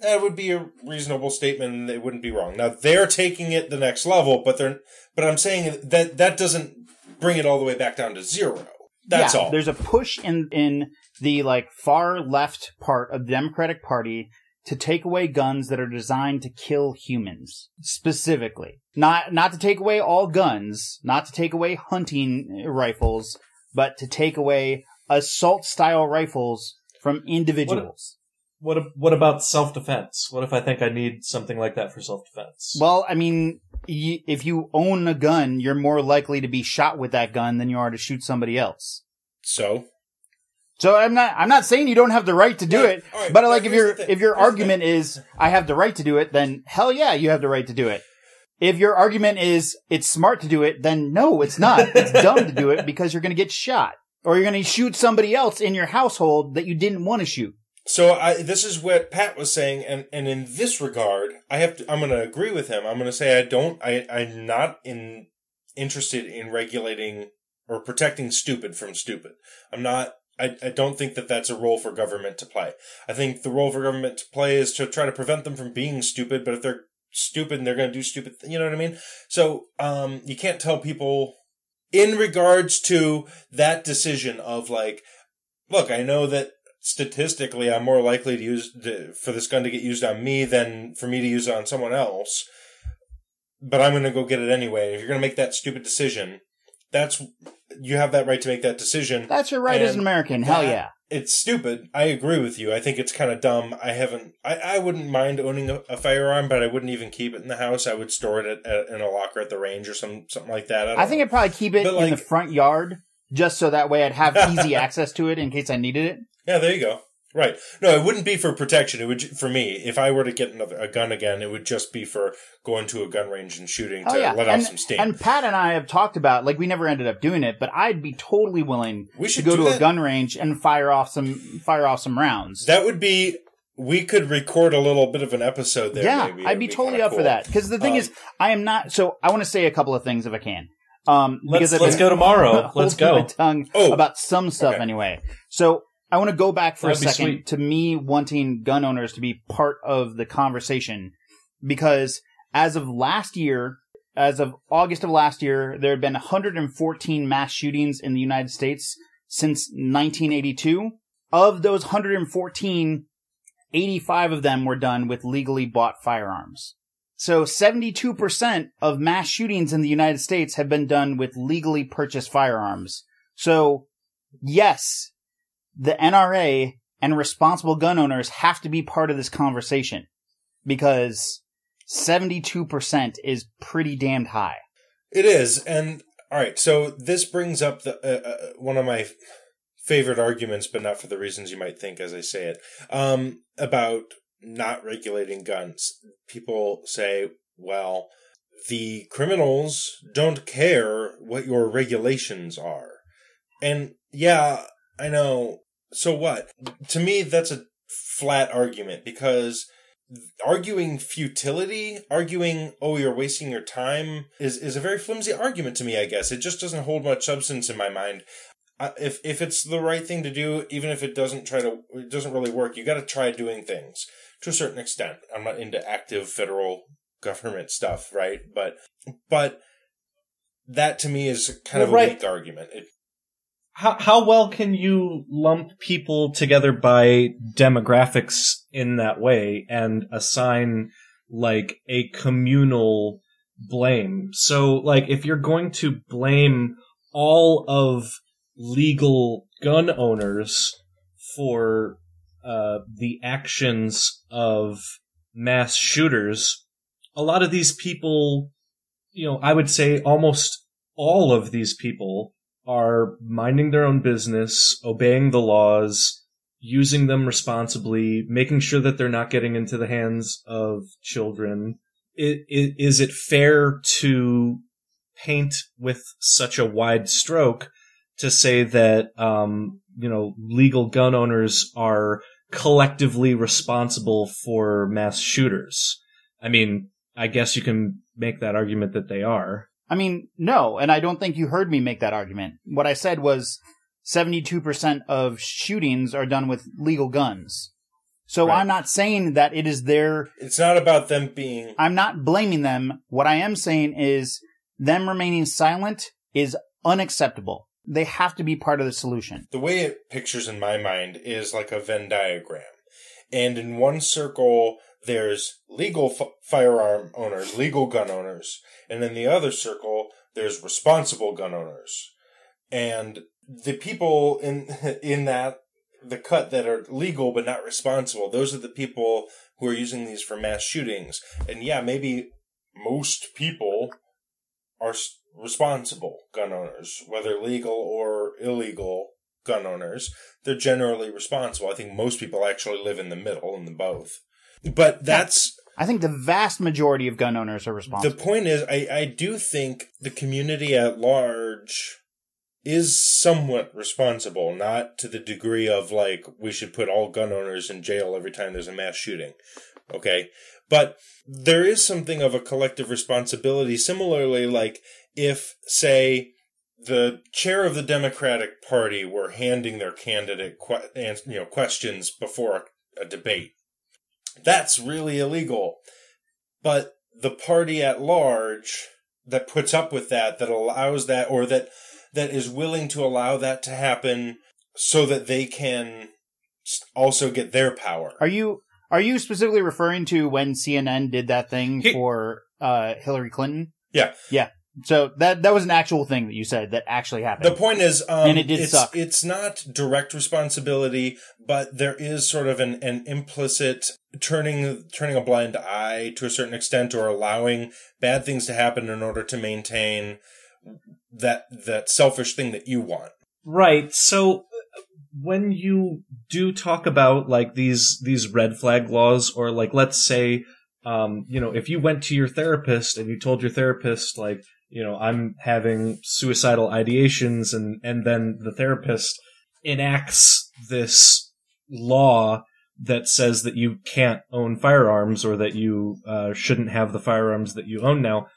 That would be a reasonable statement and they wouldn't be wrong. Now they're taking it the next level, but they're but I'm saying that that doesn't bring it all the way back down to zero. That's yeah, all. There's a push in in the like far left part of the Democratic Party to take away guns that are designed to kill humans specifically. Not not to take away all guns, not to take away hunting rifles, but to take away assault style rifles from individuals. What, what, what about self defense? What if I think I need something like that for self defense? Well, I mean, if you own a gun, you're more likely to be shot with that gun than you are to shoot somebody else. So, so I'm not I'm not saying you don't have the right to do it, right, uh, but like if your if your here's argument is I have the right to do it, then hell yeah, you have the right to do it. If your argument is it's smart to do it, then no, it's not. It's dumb to do it because you're going to get shot or you're going to shoot somebody else in your household that you didn't want to shoot. So I, this is what Pat was saying, and, and in this regard, I have to, I'm going to agree with him. I'm going to say I don't, I, I'm not in, interested in regulating or protecting stupid from stupid. I'm not, I, I don't think that that's a role for government to play. I think the role for government to play is to try to prevent them from being stupid, but if they're stupid and they're going to do stupid, you know what I mean? So, um, you can't tell people in regards to that decision of like, look, I know that statistically I'm more likely to use to, for this gun to get used on me than for me to use it on someone else. But I'm going to go get it anyway. If you're going to make that stupid decision, that's you have that right to make that decision. That's your right as an American. Hell yeah. It's stupid. I agree with you. I think it's kind of dumb. I haven't. I, I wouldn't mind owning a, a firearm, but I wouldn't even keep it in the house. I would store it at, at, in a locker at the range or some something like that. I, I think I'd probably keep it But, in the front yard just so that way I'd have easy access to it in case I needed it. Yeah, there you go. Right. No, it wouldn't be for protection. It would ju- for me. If I were to get another a gun again, it would just be for going to a gun range and shooting to Oh yeah, let off some steam. and Pat and I have talked about like we never ended up doing it, but I'd be totally willing We to should go do to a gun range and fire off some fire off some rounds. that would be. We could record a little bit of an episode there. yeah, maybe. I'd be, be totally kinda up for that because the thing Um, is, I am not. So I want to say a couple of things if I can. Um, Let's because let's been go tomorrow. Let's holding my go. tongue Oh. about some stuff Okay. anyway. So I want to go back for That'd a second to me wanting gun owners to be part of the conversation because as of last year, as of August of last year, there had been 114 mass shootings in the United States since 1982. Of those 114, 85 of them were done with legally bought firearms. So 72% of mass shootings in the United States have been done with legally purchased firearms. So yes, the NRA and responsible gun owners have to be part of this conversation because 72% is pretty damned high. It is, and all right. So this brings up the uh, uh, one of my favorite arguments, but not for the reasons you might think as I say it. Um, about not regulating guns. People say, "Well, the criminals don't care what your regulations are," and yeah, I know. So what? To me, that's a flat argument because arguing futility, arguing, oh, you're wasting your time, is, is a very flimsy argument to me, I guess. It just doesn't hold much substance in my mind. Uh, if, if it's the right thing to do, even if it doesn't try to, it doesn't really work, you gotta try doing things to a certain extent. I'm not into active federal government stuff, right? But, but that to me is kind of a right. weak argument. It, How how well can you lump people together by demographics in that way and assign like a communal blame? So like if you're going to blame all of legal gun owners for uh, the actions of mass shooters, a lot of these people, you know, I would say almost all of these people are minding their own business, obeying the laws, using them responsibly, making sure that they're not getting into the hands of children. I- i- Is it fair to paint with such a wide stroke to say that, um, you know, legal gun owners are collectively responsible for mass shooters? I mean, I guess you can make that argument that they are. I mean, no, and I don't think you heard me make that argument. What I said was 72% of shootings are done with legal guns. So Right. I'm not saying that it is their, it's not about them being I'm not blaming them. What I am saying is them remaining silent is unacceptable. They have to be part of the solution. the way it pictures in my mind is like a Venn diagram. And in one circle, there's legal f- firearm owners, legal gun owners. And in the other circle, there's responsible gun owners. And the people in, in that, the cut that are legal but not responsible, those are the people who are using these for mass shootings. And yeah, maybe most people are responsible gun owners, whether legal or illegal gun owners. They're generally responsible. I think most people actually live in the middle in the both. But that's I think the vast majority of gun owners are responsible. the point is I, I do think the community at large is somewhat responsible, not to the degree of like we should put all gun owners in jail every time there's a mass shooting. Okay. But there is something of a collective responsibility. Similarly, like if, say, the chair of the Democratic Party were handing their candidate que- you know questions before a, a debate, that's really illegal. But the party at large that puts up with that, that allows that, or that that is willing to allow that to happen, so that they can also get their power. Are you are you specifically referring to when CNN did that thing He- for uh, Hillary Clinton? Yeah. Yeah. So that that was an actual thing that you said that actually happened. The point is, um, And it did it's, suck. It's not direct responsibility, but there is sort of an, an implicit turning turning a blind eye to a certain extent, or allowing bad things to happen in order to maintain that that selfish thing that you want. Right. So uh, when you do talk about like these these red flag laws, or like let's say, um, you know, if you went to your therapist and you told your therapist like, you know, I'm having suicidal ideations, and and then the therapist enacts this law that says that you can't own firearms or that you uh, shouldn't have the firearms that you own now.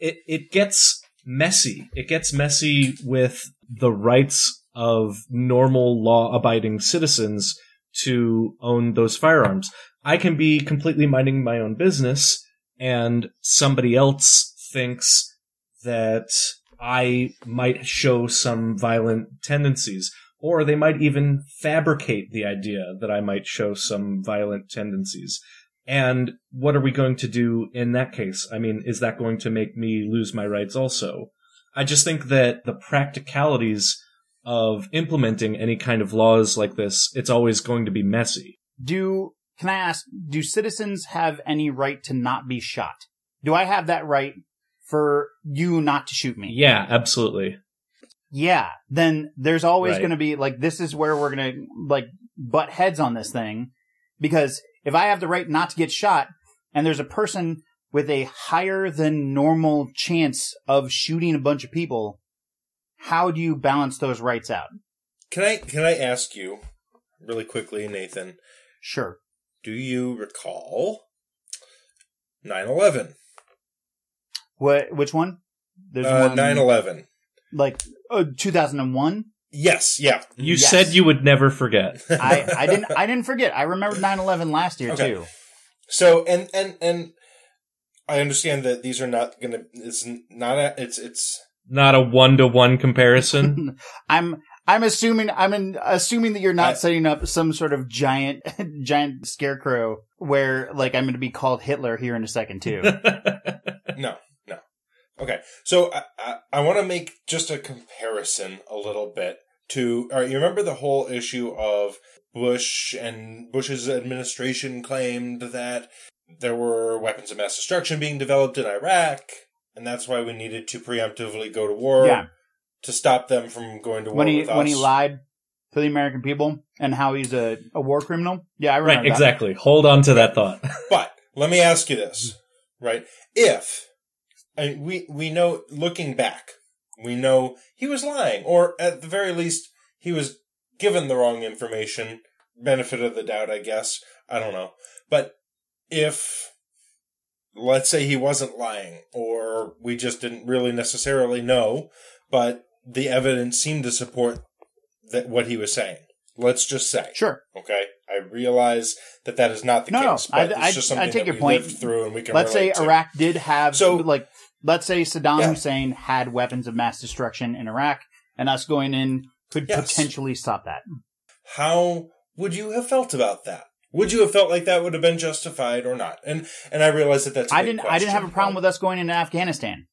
It it gets messy. It gets messy with the rights of normal law abiding citizens to own those firearms. I can be completely minding my own business and somebody else thinks that I might show some violent tendencies. Or they might even fabricate the idea that I might show some violent tendencies. And what are we going to do in that case? I mean, is that going to make me lose my rights also? I just think that the practicalities of implementing any kind of laws like this, it's always going to be messy. do can I ask? Do citizens have any right to not be shot? Do I have that right for you not to shoot me? Yeah, absolutely. yeah, then there's always Right. going to be like this is where we're going to like butt heads on this thing because if I have the right not to get shot and there's a person with a higher than normal chance of shooting a bunch of people, how do you balance those rights out? Can I can I ask you really quickly, Nathan? Sure. Do you recall 9/11? What which one? There's Uh, one 9/11. like oh, 2001. Yes, yeah. You Yes. said you would never forget. I I didn't I didn't forget. I remembered 9/11 last year Okay. too. So and and and I understand that these are not going to. It's not. A, it's it's Not a one to one comparison. I'm I'm assuming I'm in, assuming that you're not I- setting up some sort of giant giant scarecrow where like I'm going to be called Hitler here in a second too. no, no. Okay, so I I, I want to make just a comparison a little bit to. All right, you remember the whole issue of Bush and Bush's administration claimed that there were weapons of mass destruction being developed in Iraq, and that's why we needed to preemptively go to war Yeah. to stop them from going to war when he with us. when he lied to the American people and how he's a, a war criminal. Yeah, I remember right, that. exactly. Hold on to that thought. But let me ask you this, right? If I we we know looking back, we know he was lying, or at the very least, he was given the wrong information. Benefit of the doubt, I guess. I don't know. But if let's say he wasn't lying, or we just didn't really necessarily know, but the evidence seemed to support that what he was saying. Let's just say, Sure. Okay, I realize that that is not the No, no, case, but I- it's just I- I something take your we point. lived through, and we can. Let's say to. Iraq did have So- like let's say Saddam Yeah. Hussein had weapons of mass destruction in Iraq and us going in could Yes. potentially stop that. How would you have felt about that? Would you have felt like that would have been justified or not? And and I realize that that's. I I didn't I didn't have a problem with us going into Afghanistan.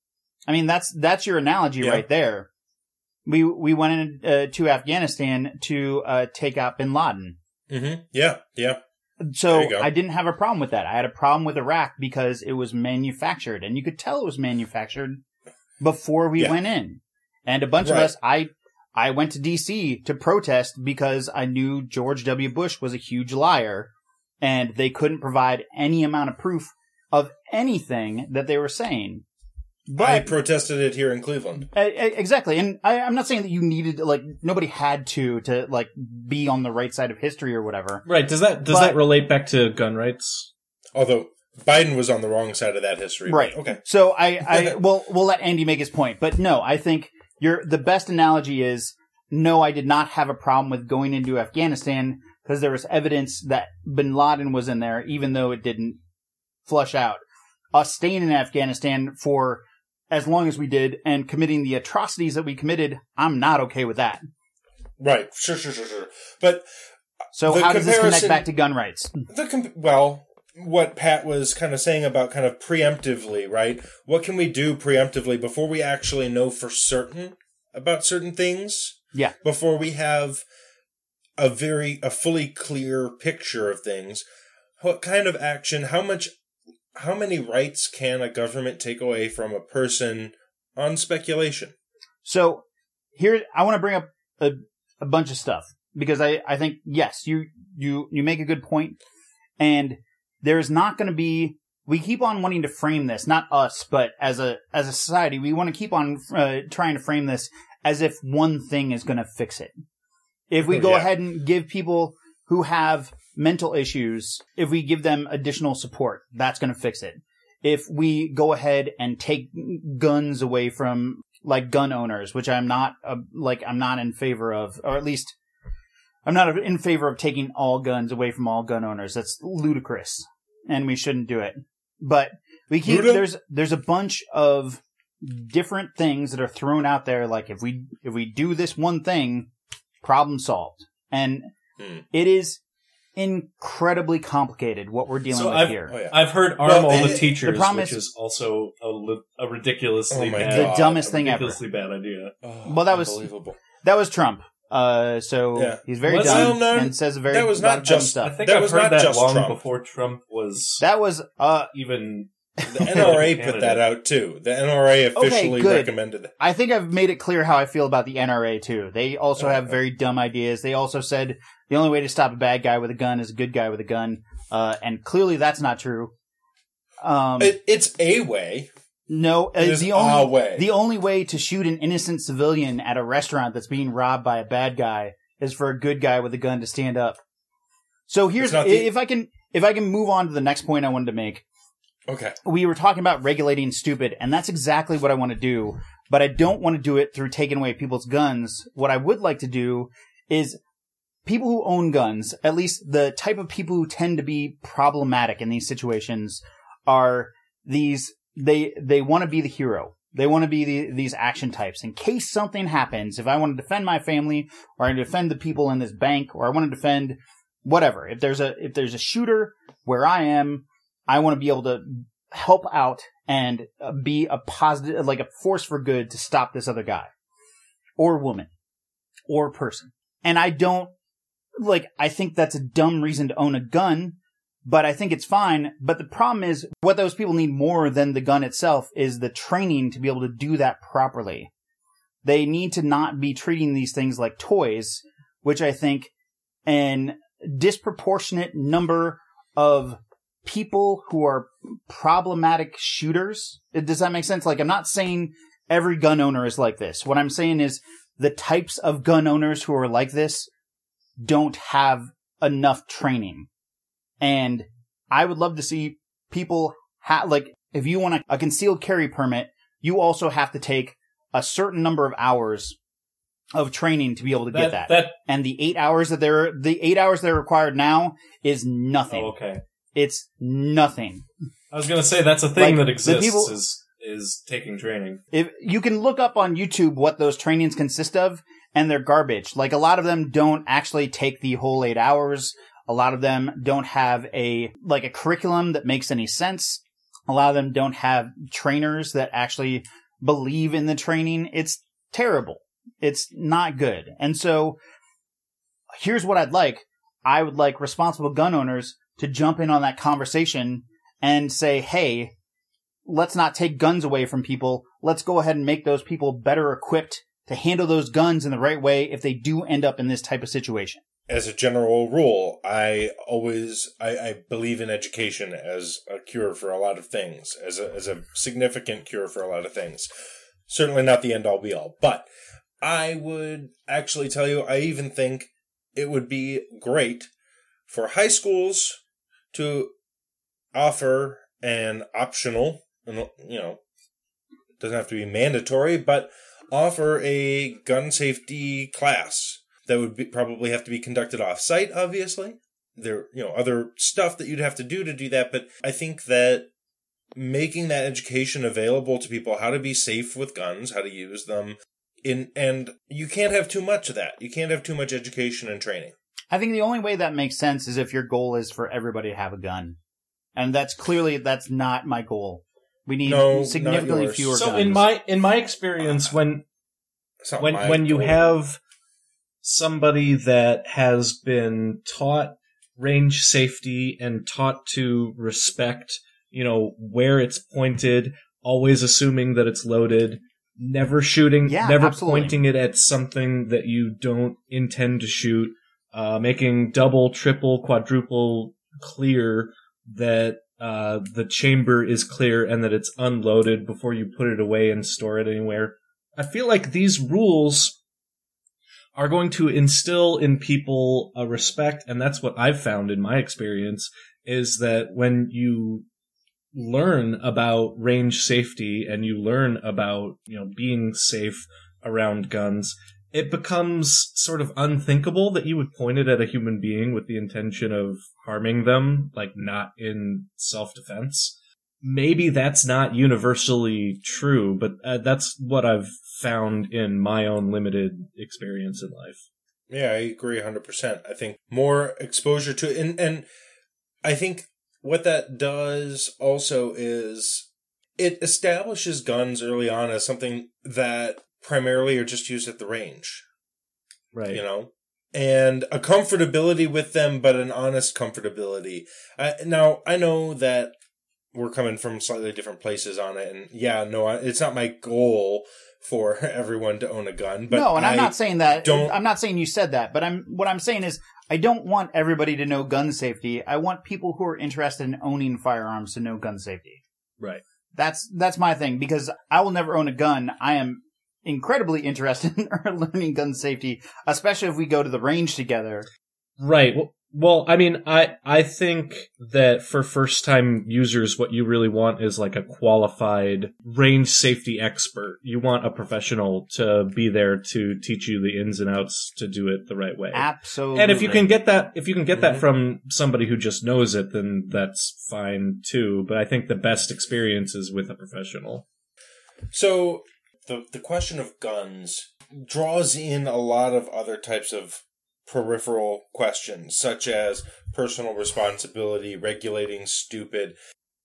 I mean that's that's your analogy Yeah. right there. We we went in, uh, to Afghanistan to uh, take out Bin Laden. Mm-hmm. Yeah, yeah. So. I didn't have a problem with that. I had a problem with Iraq because it was manufactured, and you could tell it was manufactured before we Yeah. went in. And a bunch of us, I I went to D.C. to protest because I knew George W. Bush was a huge liar, and they couldn't provide any amount of proof of anything that they were saying. But I protested it here in Cleveland. Exactly, and I, I'm not saying that you needed like nobody had to to like be on the right side of history or whatever. right. Does that does But- that relate back to gun rights? Although Biden was on the wrong side of that history. but Right. Okay. So I, I well, we'll let Andy make his point, but no, I think your the best analogy is no, I did not have a problem with going into Afghanistan because there was evidence that Bin Laden was in there, even though it didn't flush out. Us staying in Afghanistan for as long as we did and committing the atrocities that we committed, I'm not okay with that. Right. Sure. Sure. Sure. Sure. But So how does this connect back to gun rights? the comp- well, what Pat was kind of saying about kind of preemptively, right? What can we do preemptively before we actually know for certain about certain things? Yeah. Before we have a very a fully clear picture of things. What kind of action, how much how many rights can a government take away from a person on speculation? So here, I want to bring up a, a bunch of stuff because I, I think, yes, you, you, you make a good point and there's not going to be, we keep on wanting to frame this, not us, but as a, as a society, we want to keep on uh, trying to frame this as if one thing is going to fix it. If we go Yeah. ahead and give people who have mental issues, if we give them additional support, that's going to fix it. If we go ahead and take guns away from like gun owners, which I'm not uh, like I'm not in favor of, or at least I'm not in favor of taking all guns away from all gun owners. That's ludicrous, and we shouldn't do it. But we keep Luda? there's there's a bunch of different things that are thrown out there. Like if we if we do this one thing, problem solved, and Hmm. it is incredibly complicated what we're dealing So with I've, here. Oh, yeah. I've heard arm Well, all the it- teachers, the problem which is- is also a, li- a ridiculously Oh my bad, the dumbest a thing ever. ridiculously bad idea. Oh, Well, that was- unbelievable. That was Trump. Uh, so Yeah. he's very Was- dumb Well, and says very that was not of dumb just- I think That I've was heard not that just long Trump. before Trump was That was uh even. The NRA put that out too. The NRA officially good. recommended it. I think I've made it clear how I feel about the NRA too. They also have Okay. very dumb ideas. They also said the only way to stop a bad guy with a gun is a good guy with a gun. Uh, and clearly that's not true. Um, it. It's a way. no, uh, It is the only way. the only way to shoot an innocent civilian at a restaurant that's being robbed by a bad guy is for a good guy with a gun to stand up. So here's the- if I can if I can move on to the next point I wanted to make. Okay. we were talking about regulating stupid, and that's exactly what I want to do. But I don't want to do it through taking away people's guns. What I would like to do is people who own guns, at least the type of people who tend to be problematic in these situations, are these they they want to be the hero. They want to be the, these action types. In case something happens, if I want to defend my family, or I defend the people in this bank, or I want to defend whatever. If there's a if there's a shooter where I am, I want to be able to help out and uh, be a positive, like a force for good to stop this other guy or woman or person. And I don't like, I think that's a dumb reason to own a gun, but I think it's fine. But the problem is what those people need more than the gun itself is the training to be able to do that properly. They need to not be treating these things like toys, which I think an disproportionate number of people who are problematic shooters. Does that make sense? Like, I'm not saying every gun owner is like this. What I'm saying is the types of gun owners who are like this don't have enough training. And I would love to see people have, like, if you want a, a concealed carry permit, you also have to take a certain number of hours of training to be able to get that. that And the eight hours that they're, the eight hours that are required now is nothing. oh, okay. It's nothing. I was gonna say that's a thing Like, that exists people- is is taking training. If you can look up on YouTube what those trainings consist of, and they're garbage. Like a lot of them don't actually take the whole eight hours. A lot of them don't have a like a curriculum that makes any sense. A lot of them don't have trainers that actually believe in the training. It's terrible. It's not good. And so here's what I'd like. I would like responsible gun owners to jump in on that conversation and say, Hey, let's not take guns away from people. Let's go ahead and make those people better equipped to handle those guns in the right way if they do end up in this type of situation. As a general rule, I always I, I believe in education as a cure for a lot of things, as a as a significant cure for a lot of things. Certainly not the end all be all, but I would actually tell you I even think it would be great for high schools to offer an optional, you know, doesn't have to be mandatory, but offer a gun safety class that would be, probably have to be conducted off site, obviously. There, you know, other stuff that you'd have to do to do that, but I think that making that education available to people, how to be safe with guns, how to use them, in, and you can't have too much of that. You can't have too much education and training. I think the only way that makes sense is if your goal is for everybody to have a gun. and that's clearly that's not my goal. We need No, significantly yours. fewer So guns. in my in my experience, when It's when when you goal. have somebody that has been taught range safety and taught to respect, you know, where it's pointed, always assuming that it's loaded, never shooting, Yeah, never absolutely. pointing it at something that you don't intend to shoot, uh, making double, triple, quadruple clear that uh, the chamber is clear and that it's unloaded before you put it away and store it anywhere. I feel like these rules are going to instill in people a respect, and that's what I've found in my experience is that when you learn about range safety and you learn about, you know, being safe around guns, it becomes sort of unthinkable that you would point it at a human being with the intention of harming them, like not in self-defense. Maybe that's not universally true, but uh, that's what I've found in my own limited experience in life. Yeah, I agree 100%. I think more exposure to it. And, and I think what that does also is it establishes guns early on as something that primarily are just used at the range, Right. you know? And a comfortability with them, but an honest comfortability. I, now, I know that we're coming from slightly different places on it. And yeah, no, I- it's not my goal for everyone to own a gun. But no, and I'm I not saying that. don't- I'm not saying you said that, but I'm what I'm saying is I don't want everybody to know gun safety. I want people who are interested in owning firearms to know gun safety. Right. That's that's my thing because I will never own a gun. I am incredibly interested in learning gun safety, especially if we go to the range together. Right. Well, well, I mean, I I think that for first time users, what you really want is like a qualified range safety expert. You want a professional to be there to teach you the ins and outs to do it the right way. Absolutely. And if you can get that, if you can get that Mhm. from somebody who just knows it, then that's fine too. But I think the best experience is with a professional. So the the question of guns draws in a lot of other types of peripheral questions, such as personal responsibility, regulating stupid,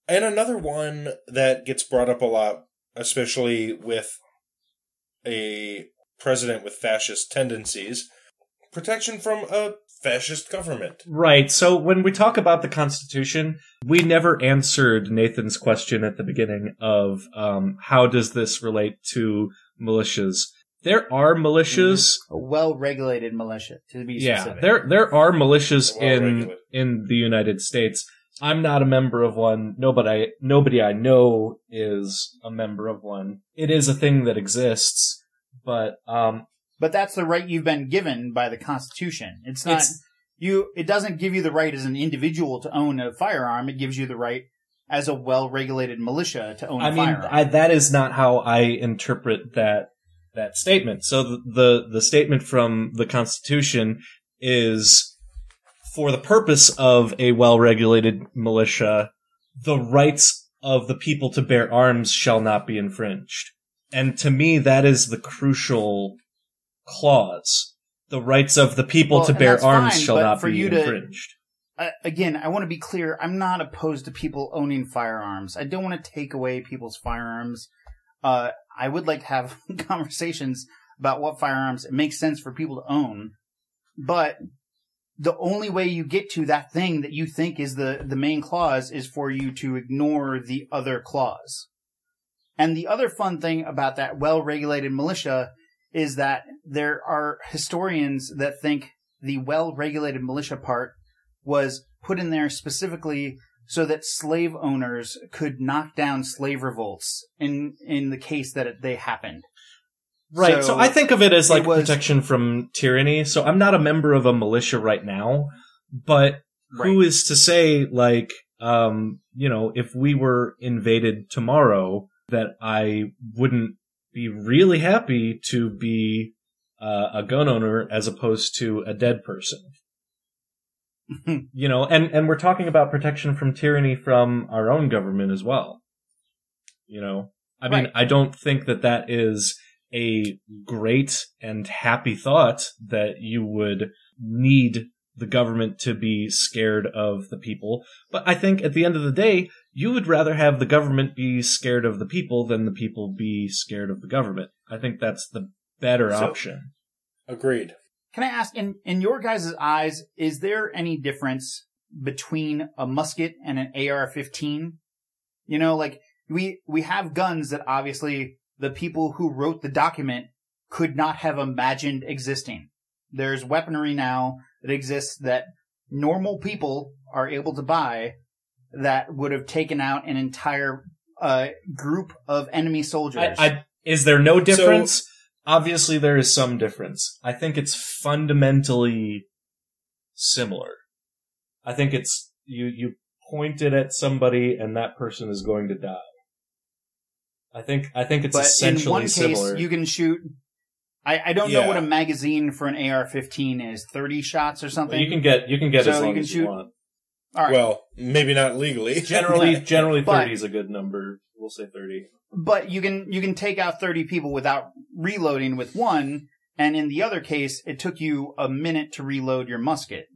and another one that gets brought up a lot, especially with a president with fascist tendencies, protection from a fascist government. Right. So when we talk about the Constitution, we never answered Nathan's question at the beginning of um, how does this relate to militias. There are militias. a well-regulated militia to be Yeah, specific. there there are militias in in the United States. I'm not a member of one. Nobody nobody I know is a member of one. It is a thing that exists, but um, But that's the right you've been given by the Constitution. It's not It's- you. It doesn't give you the right as an individual to own a firearm. It gives you the right as a well-regulated militia to own a I mean, firearm. I, that is not how I interpret that that statement. So the, the the statement from the Constitution is for the purpose of a well-regulated militia, the rights of the people to bear arms shall not be infringed. And to me, that is the crucial clause. The rights of the people Well, to bear arms fine, shall not be you to- infringed. Again, I want to be clear. I'm not opposed to people owning firearms. I don't want to take away people's firearms. Uh, I would like to have conversations about what firearms it makes sense for people to own. But the only way you get to that thing that you think is the, the main clause is for you to ignore the other clause. And the other fun thing about that well-regulated militia is that there are historians that think the well-regulated militia part was put in there specifically so that slave owners could knock down slave revolts in in the case that it, they happened. Right. So, So, I think of it as it like was- protection from tyranny. So I'm not a member of a militia right now, but who Right. is to say like um you know if we were invaded tomorrow that I wouldn't be really happy to be uh, a gun owner as opposed to a dead person. you know, and and we're talking about protection from tyranny from our own government as well. You know, I mean, Right. I don't think that that is a great and happy thought that you would need the government to be scared of the people. But I think at the end of the day, you would rather have the government be scared of the people than the people be scared of the government. I think that's the better So- option. Agreed. Can I ask, in, in your guys' eyes, is there any difference between a musket and an AR-15? You know, like, we, we have guns that obviously the people who wrote the document could not have imagined existing. There's weaponry now that exists that normal people are able to buy that would have taken out an entire, uh, group of enemy soldiers. I, I, is there no difference? Obviously, there is some difference. I think it's fundamentally similar. I think it's you. You point it at somebody, and that person is going to die. I think. I think it's but in essentially one case, similar. you can shoot. I, I don't Yeah. know what a magazine for an AR-15 is. Thirty shots or something. you can get. You can get So as you long can as you want. All right, Well, maybe not legally. Generally, generally, But- thirty is a good number. We'll say thirty. but you can you can take out thirty people without reloading with one. And in the other case, it took you a minute to reload your musket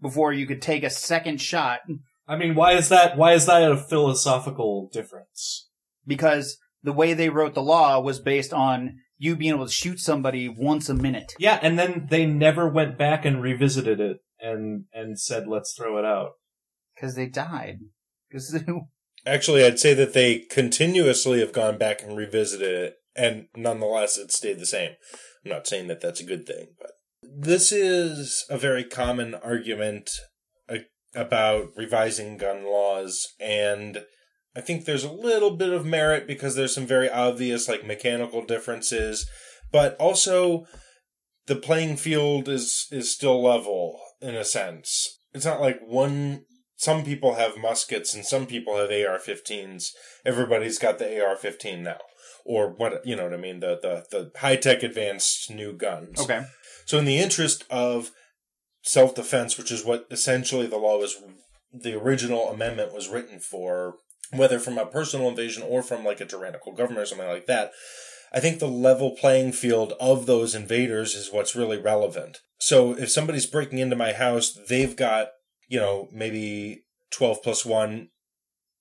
before you could take a second shot I mean, why is that? Why is that a philosophical difference? because the way they wrote the law was based on you being able to shoot somebody once a minute. Yeah, and then they never went back and revisited it and and said, "Let's throw it out." Because they died. Because Actually, I'd say that they continuously have gone back and revisited it, and nonetheless, it stayed the same. I'm not saying that that's a good thing, but this is a very common argument uh, about revising gun laws, and I think there's a little bit of merit because there's some very obvious, like, mechanical differences, but also the playing field is is still level in a sense. It's not like one some people have muskets and some people have AR-15s. Everybody's got the AR-15 now, or what you know what I mean the the the high tech advanced new guns. okay, So in the interest of self defense, which is what essentially the law was, the original amendment was written for, whether from a personal invasion or from like a tyrannical government or something like that. I think the level playing field of those invaders is what's really relevant. So if somebody's breaking into my house, they've got, you know, maybe 12 plus 1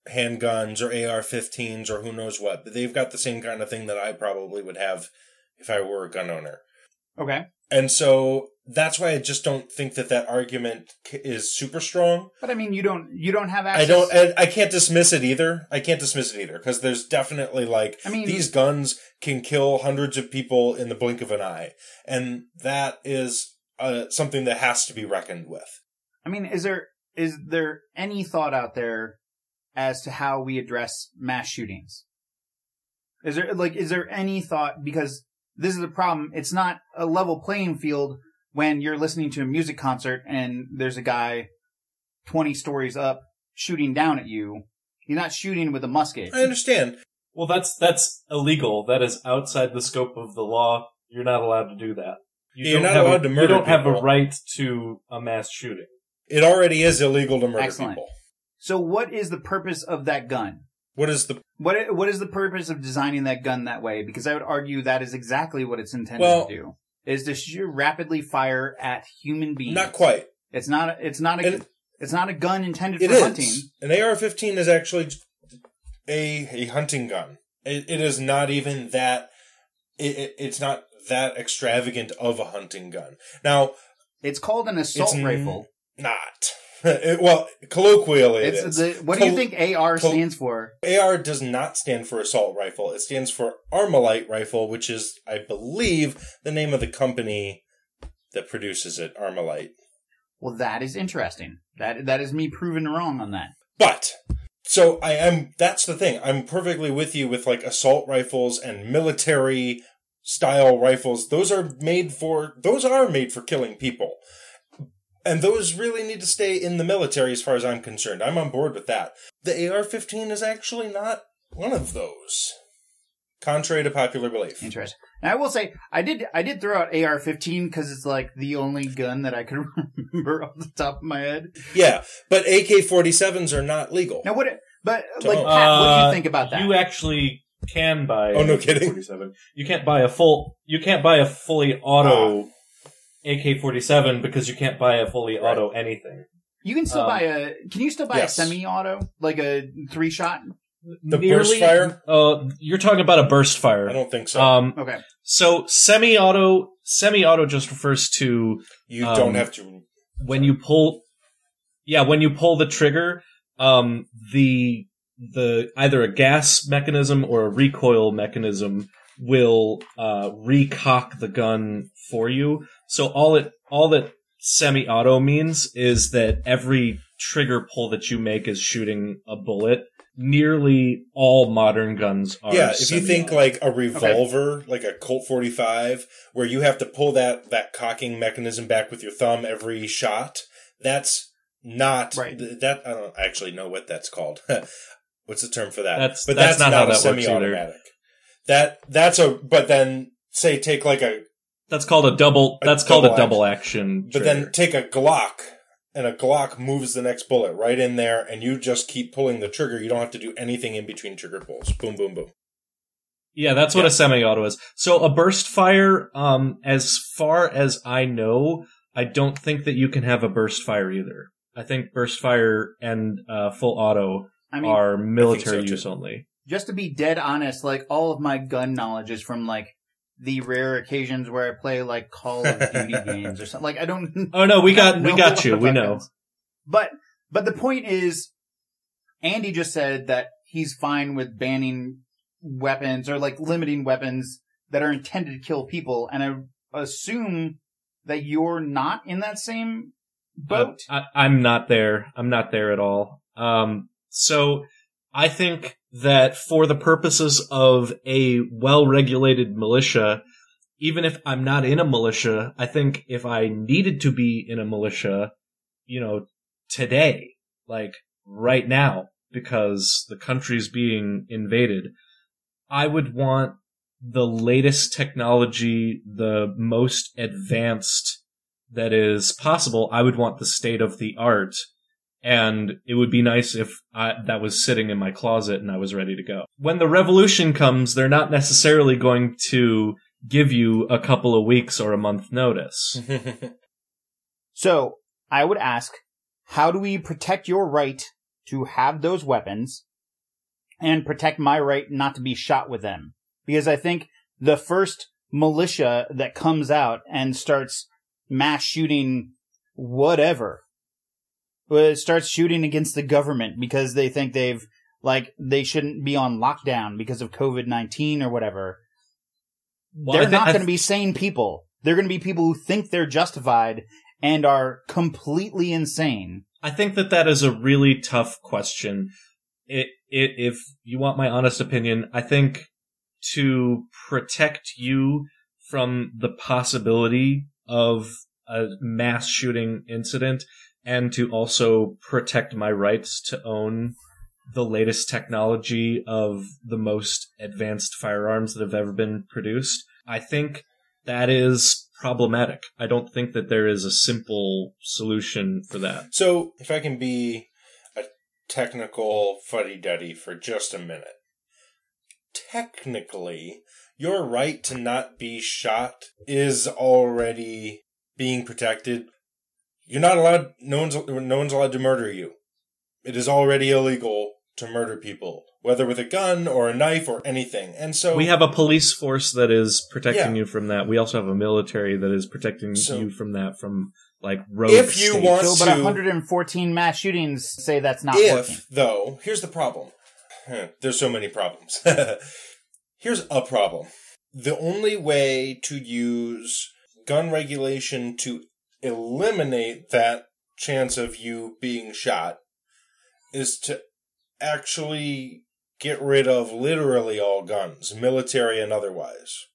handguns or AR 15s or who knows what, but they've got the same kind of thing that I probably would have if I were a gun owner. okay. And so that's why I just don't think that that argument is super strong. But I mean, you don't you don't have I don't, and I can't dismiss it either. I can't dismiss it either because there's definitely like I mean- these guns can kill hundreds of people in the blink of an eye, and that is uh, something that has to be reckoned with. I mean, is there is there any thought out there as to how we address mass shootings? Is there like is there any thought because this is a problem, it's not a level playing field when you're listening to a music concert and there's a guy 20 stories up shooting down at you. You're not shooting with a musket. I understand. Well, that's that's illegal. That is outside the scope of the law. You're not allowed to do that. You You're don't not have allowed a, to murder You don't have a right to a mass shooting. It already is illegal to murder Excellent. people. So what is the purpose of that gun? What is the What what is the purpose of designing that gun that way? Because I would argue that is exactly what it's intended Well- to do: is to shoot rapidly fire at human beings. not quite? It's not. A, it's not a. And- it's not a gun intended It for is. hunting. An AR-15 is actually a a hunting gun. It, it is not even that. It, it, it's not that extravagant of a hunting gun. Now, It's called an assault It's n- rifle. Not. It- well, colloquially, it It's is. the. What do you think AR col- stands for? AR does not stand for assault rifle. It stands for Armalite rifle, which is, I believe, the name of the company that produces it. Armalite. Well, that is interesting. That that is me proven wrong on that. But so I am that's the thing. I'm perfectly with you with like assault rifles and military style rifles. Those are made for those are made for killing people. And those really need to stay in the military as far as I'm concerned. I'm on board with that. The AR-15 is actually not one of those. Contrary to popular belief. Interesting. And I will say, I did I did throw out AR-15 because it's like the only gun that I could remember off the top of my head. Yeah, but AK-47s are not legal. Now what? But So- like, Pat, what do you Uh, think about that? You actually can buy. Oh, no kidding. 47. You can't buy a full. You can't buy a fully auto AK-47 because you can't buy a fully Right. auto anything. You can still Um, buy a. Can you still buy yes. a semi-auto, like a three shot? The burst fire? Uh, you're talking about a burst fire. I don't think so. Um, Okay. so semi-auto, semi-auto just refers to you um, don't have to. when you pull yeah when you pull the trigger um the the either a gas mechanism or a recoil mechanism will uh recock the gun for you so all it all that semi auto means is that every trigger pull that you make is shooting a bullet nearly all modern guns are Yeah, if you think like a revolver, like a Colt 45, where you have to pull that, that cocking mechanism back with your thumb every shot, that's not, Right. th- that, I don't actually know what that's called. What's the term for that? That's- but that's that's, not how a that semi-automatic. That, that's a, but then say take like a, that's called a double A that's called a double double action but then take a Glock and a Glock moves the next bullet right in there and you just keep pulling the trigger. You don't have to do anything in between trigger pulls. Boom, boom, boom. Yeah, that's what Yeah. a semi-auto is. So a burst fire, um, as far as I know, I don't think that you can have a burst fire either. I think burst fire and uh, full auto I mean, are military so, too. use only. just to be dead honest, like all of my gun knowledge is from like the rare occasions where I play like Call of Duty games or something. Like I don't. Oh no, we got we got you. We know. But but the point is, Andy just said that he's fine with banning weapons or like limiting weapons that are intended to kill people, and I assume that you're not in that same boat. Uh, I, I'm not there. I'm not there at all. Um, so I think that for the purposes of a well-regulated militia, even if I'm not in a militia, I think if I needed to be in a militia, you know, today, like right now, because the country's being invaded, I would want the latest technology, the most advanced that is possible. I would want the state of the art. And it would be nice if I, that was sitting in my closet and I was ready to go. When the revolution comes, they're not necessarily going to give you a couple of weeks or a month notice. So I would ask, how do we protect your right to have those weapons and protect my right not to be shot with them? Because I think the first militia that comes out and starts mass shooting whatever, starts shooting against the government because they think they've, like, they shouldn't be on lockdown because of COVID-19 or whatever. Well, they're not going to be sane people. They're going to be people who think they're justified and are completely insane. I think that that is a really tough question. It, it, if you want my honest opinion, I think to protect you from the possibility of a mass shooting incident and to also protect my rights to own the latest technology of the most advanced firearms that have ever been produced, I think that is problematic. I don't think that there is a simple solution for that. So, if I can be a technical fuddy duddy for just a minute. Technically, your right to not be shot is already being protected. You're not allowed, no one's, no one's allowed to murder you. It is already illegal to murder people, whether with a gun or a knife or anything. And so, We have a police force that is protecting Yeah. you from that. We also have a military that is protecting So- you from that from like rogue If you states. want- So, but to- 114 mass shootings say that's not if working. though here's the problem there's so many problems here's a problem the only way to use gun regulation to eliminate that chance of you being shot is to actually get rid of literally all guns military and otherwise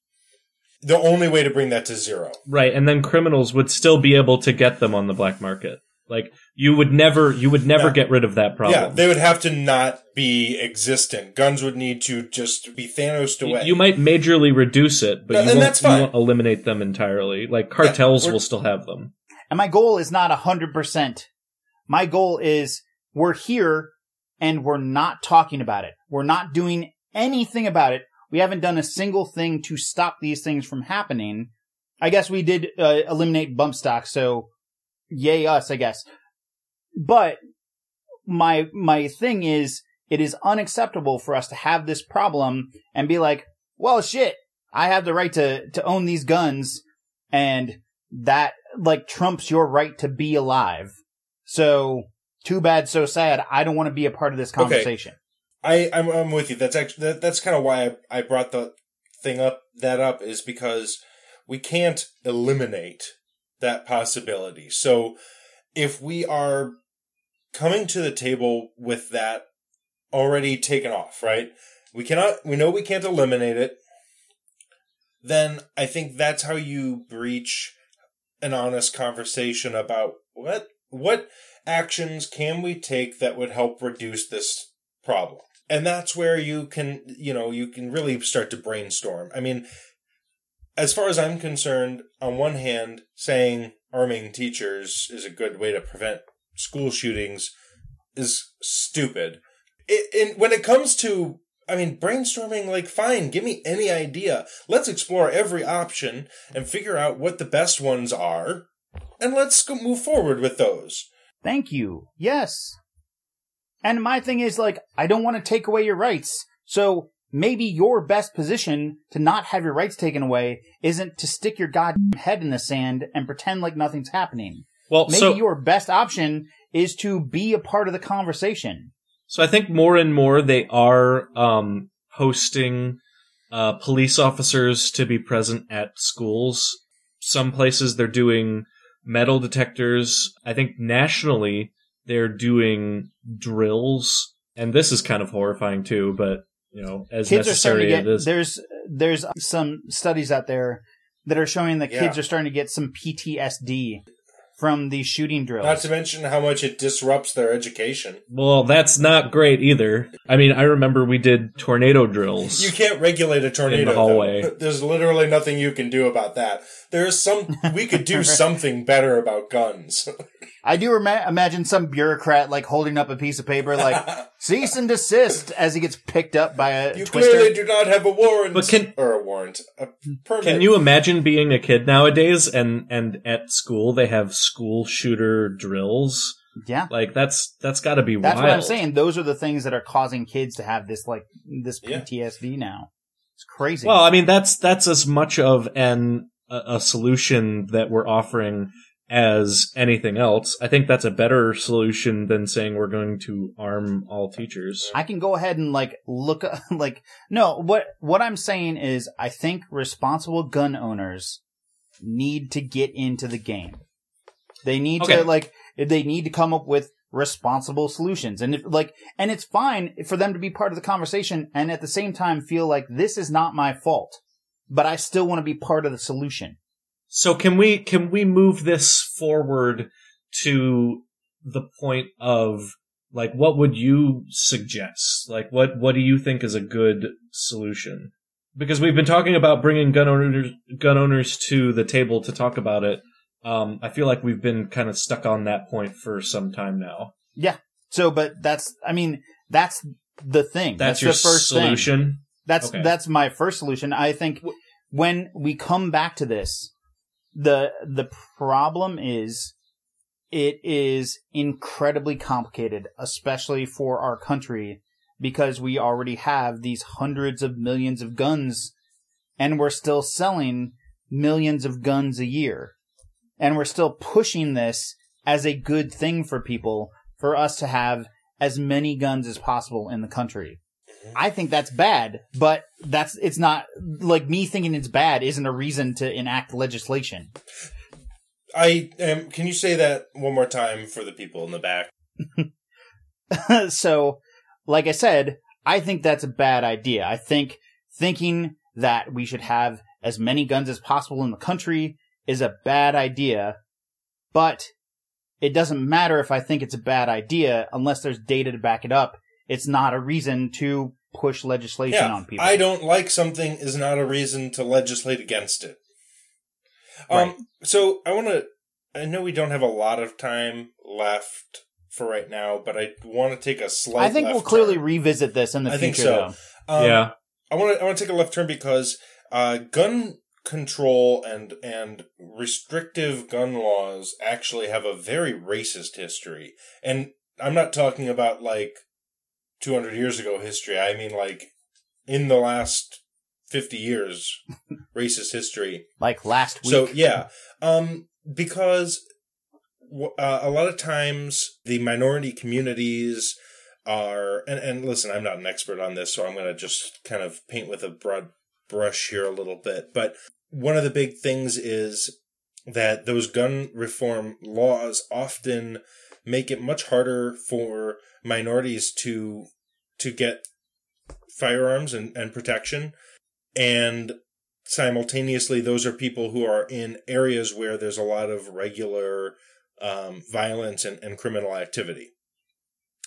the only way to bring that to zero Right, and then criminals would still be able to get them on the black market. Like you would never you would never Yeah. get rid of that problem. yeah they would have to not be existent guns would need to just be thanos You- away You might majorly reduce it, but No, you, won't, you won't eliminate them entirely. Like cartels we're- will still have them. And my goal is not 100%. My goal is we're here and we're not talking about it. We're not doing anything about it. We haven't done a single thing to stop these things from happening. I guess we did uh, eliminate bump stock, so yay us, I guess. But my my thing is, it is unacceptable for us to have this problem and be like, well, shit, I have the right to to own these guns, and that like trumps your right to be alive. So too bad, so sad. I don't want to be a part of this conversation. I I'm, I'm with you. That's actually that, that's kind of why I, I brought the thing up that up is because we can't eliminate that possibility. So if we are coming to the table with that already taken off, right? We cannot we know we can't eliminate it. Then I think that's how you breach an honest conversation about what what actions can we take that would help reduce this problem? And that's where you can you know you can really start to brainstorm. I mean as far as i'm concerned on one hand saying arming teachers is a good way to prevent school shootings is stupid. It, it, when it comes to i mean brainstorming like fine give me any idea let's explore every option and figure out what the best ones are and let's go move forward with those Thank you. Yes. And my thing is like, I don't want to take away your rights. So maybe your best position to not have your rights taken away isn't to stick your goddamn head in the sand and pretend like nothing's happening. Well, Maybe so your best option is to be a part of the conversation. So I think more and more they are um, hosting uh, police officers to be present at schools. Some places they're doing metal detectors. I think nationally they're doing drills, and this is kind of horrifying too. But you know, as Kids necessary to it get, is. there's, there's some studies out there that are showing that Yeah. kids are starting to get some PTSD from the shooting drills. Not to mention how much it disrupts their education. Well, that's not great either. I mean, I remember we did tornado drills. You can't regulate a tornado. In the though. hallway. There's literally nothing you can do about that. There's some. We could do something better about guns. I do ima- imagine some bureaucrat like holding up a piece of paper like cease and desist as he gets picked up by a You twister. clearly do not have a warrant. But can- or a warrant, a permit. Can you imagine being a kid nowadays and and at school they have school shooter drills? yeah. Like that's that's got to be That's wild. what I'm saying. Those are the things that are causing kids to have this like this Yeah. PTSD now. It's crazy. Well, I mean that's that's as much of an a, a solution that we're offering as anything else. I think that's a better solution than saying we're going to arm all teachers. I can go ahead and like look like no what what I'm saying is I think responsible gun owners need to get into the game. They need Okay. to like they need to come up with responsible solutions and if, like and it's fine for them to be part of the conversation and at the same time feel like this is not my fault but I still want to be part of the solution. So can we can we move this forward to the point of like what would you suggest? Like what what do you think is a good solution? Because we've been talking about bringing gun owners gun owners to the table to talk about it. Um, I feel like we've been kind of stuck on that point for some time now. Yeah. So but that's I mean that's the thing. That's, That's, your the first thing. solution. That's Okay. that's my first solution. I think when we come back to this, the the problem is it is incredibly complicated, especially for our country, because we already have these hundreds of millions of guns, and we're still selling millions of guns a year, and we're still pushing this as a good thing for people for us to have as many guns as possible in the country. I think that's bad, but that's it's not like me thinking it's bad isn't a reason to enact legislation. I am. Can you say that one more time for the people in the back? so, like I said, I think that's a bad idea. I think thinking that we should have as many guns as possible in the country is a bad idea, but it doesn't matter if I think it's a bad idea unless there's data to back it up. It's not a reason to push legislation Yeah, on people. I don't like something is not a reason to legislate against it. Um, Right. so I want to. I know we don't have a lot of time left for right now, but I want to take a slight. I think we'll clearly turn. revisit this in the I think future, so. though. Um, yeah. I want to. I want to take a left turn because uh, gun control and and restrictive gun laws actually have a very racist history. And I'm not talking about like 200 years ago history. I mean like in the last 50 years racist history. Like last week. So yeah, um, because uh, a lot of times the minority communities are, and, and listen, I'm not an expert on this, so I'm going to just kind of paint with a broad brush here a little bit. But one of the big things is that those gun reform laws often make it much harder for minorities to to get firearms and, and protection. And simultaneously those are people who are in areas where there's a lot of regular um, violence and, and criminal activity.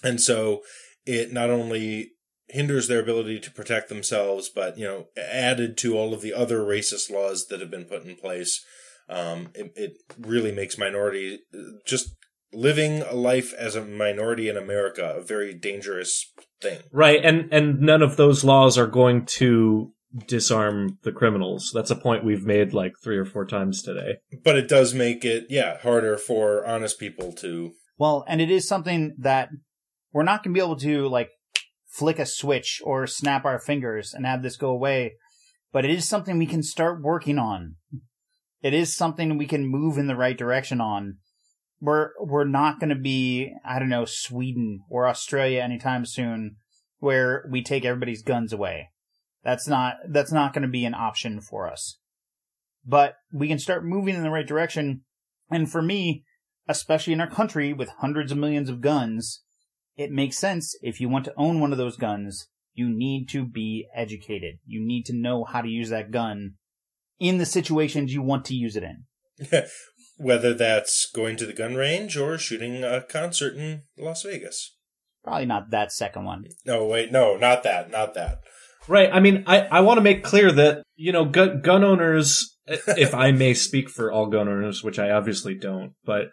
And so it not only hinders their ability to protect themselves but you know added to all of the other racist laws that have been put in place um, it, it really makes minority just living a life as a minority in america a very dangerous thing Right, and and none of those laws are going to disarm the criminals. That's a point we've made like three or four times today. but it does make it yeah harder for honest people to Well, and it is something that we're not going to be able to like flick a switch or snap our fingers and have this go away, but it is something we can start working on. It is something we can move in the right direction on. We're we're not going to be I don't know Sweden or Australia anytime soon where we take everybody's guns away. That's not that's not going to be an option for us. But we can start moving in the right direction. And for me, especially in our country with hundreds of millions of guns, it makes sense if you want to own one of those guns, you need to be educated. You need to know how to use that gun in the situations you want to use it in. whether that's going to the gun range or shooting a concert in Las Vegas. Probably not that second one. No, wait, no, not that, not that. Right. I mean, I, I want to make clear that, you know, gun, gun owners, if I may speak for all gun owners, which I obviously don't, but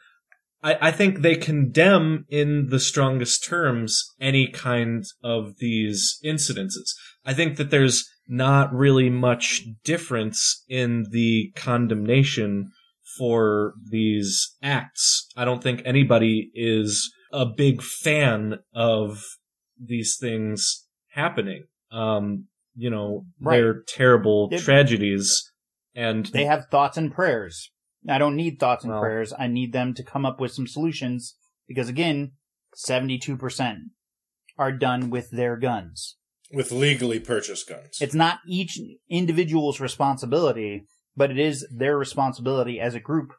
I, I think they condemn in the strongest terms any kind of these incidences. I think that there's not really much difference in the condemnation for these acts. I don't think anybody is a big fan of these things happening. Um, you know, Right. they're terrible It- tragedies and They have thoughts and prayers. I don't need thoughts and Well- prayers. I need them to come up with some solutions because again, 72% are done with their guns. With legally purchased guns. It's not each individual's responsibility, but it is their responsibility as a group